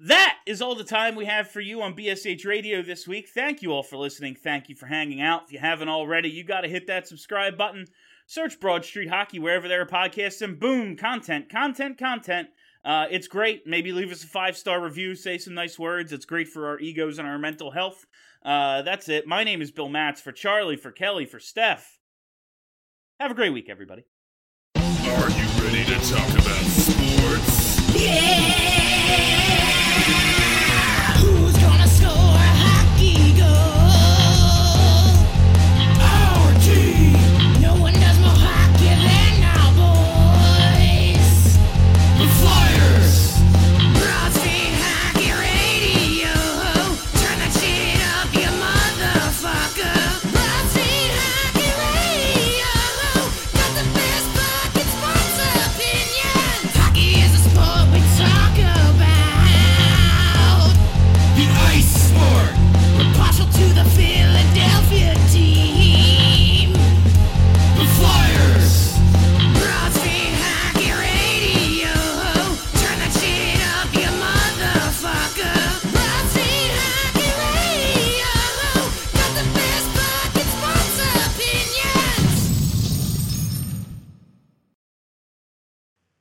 That is all the time we have for you on BSH Radio this week. Thank you all for listening. Thank you for hanging out. If you haven't already, you got to hit that subscribe button. Search Broad Street Hockey wherever there are podcasts, and boom, content, content, content. Uh, it's great. Maybe leave us a five star review, say some nice words. It's great for our egos and our mental health. Uh, that's it. My name is Bill Matz for Charlie, for Kelly, for Steph. Have a great week, everybody. Are you ready to talk about sports? Who's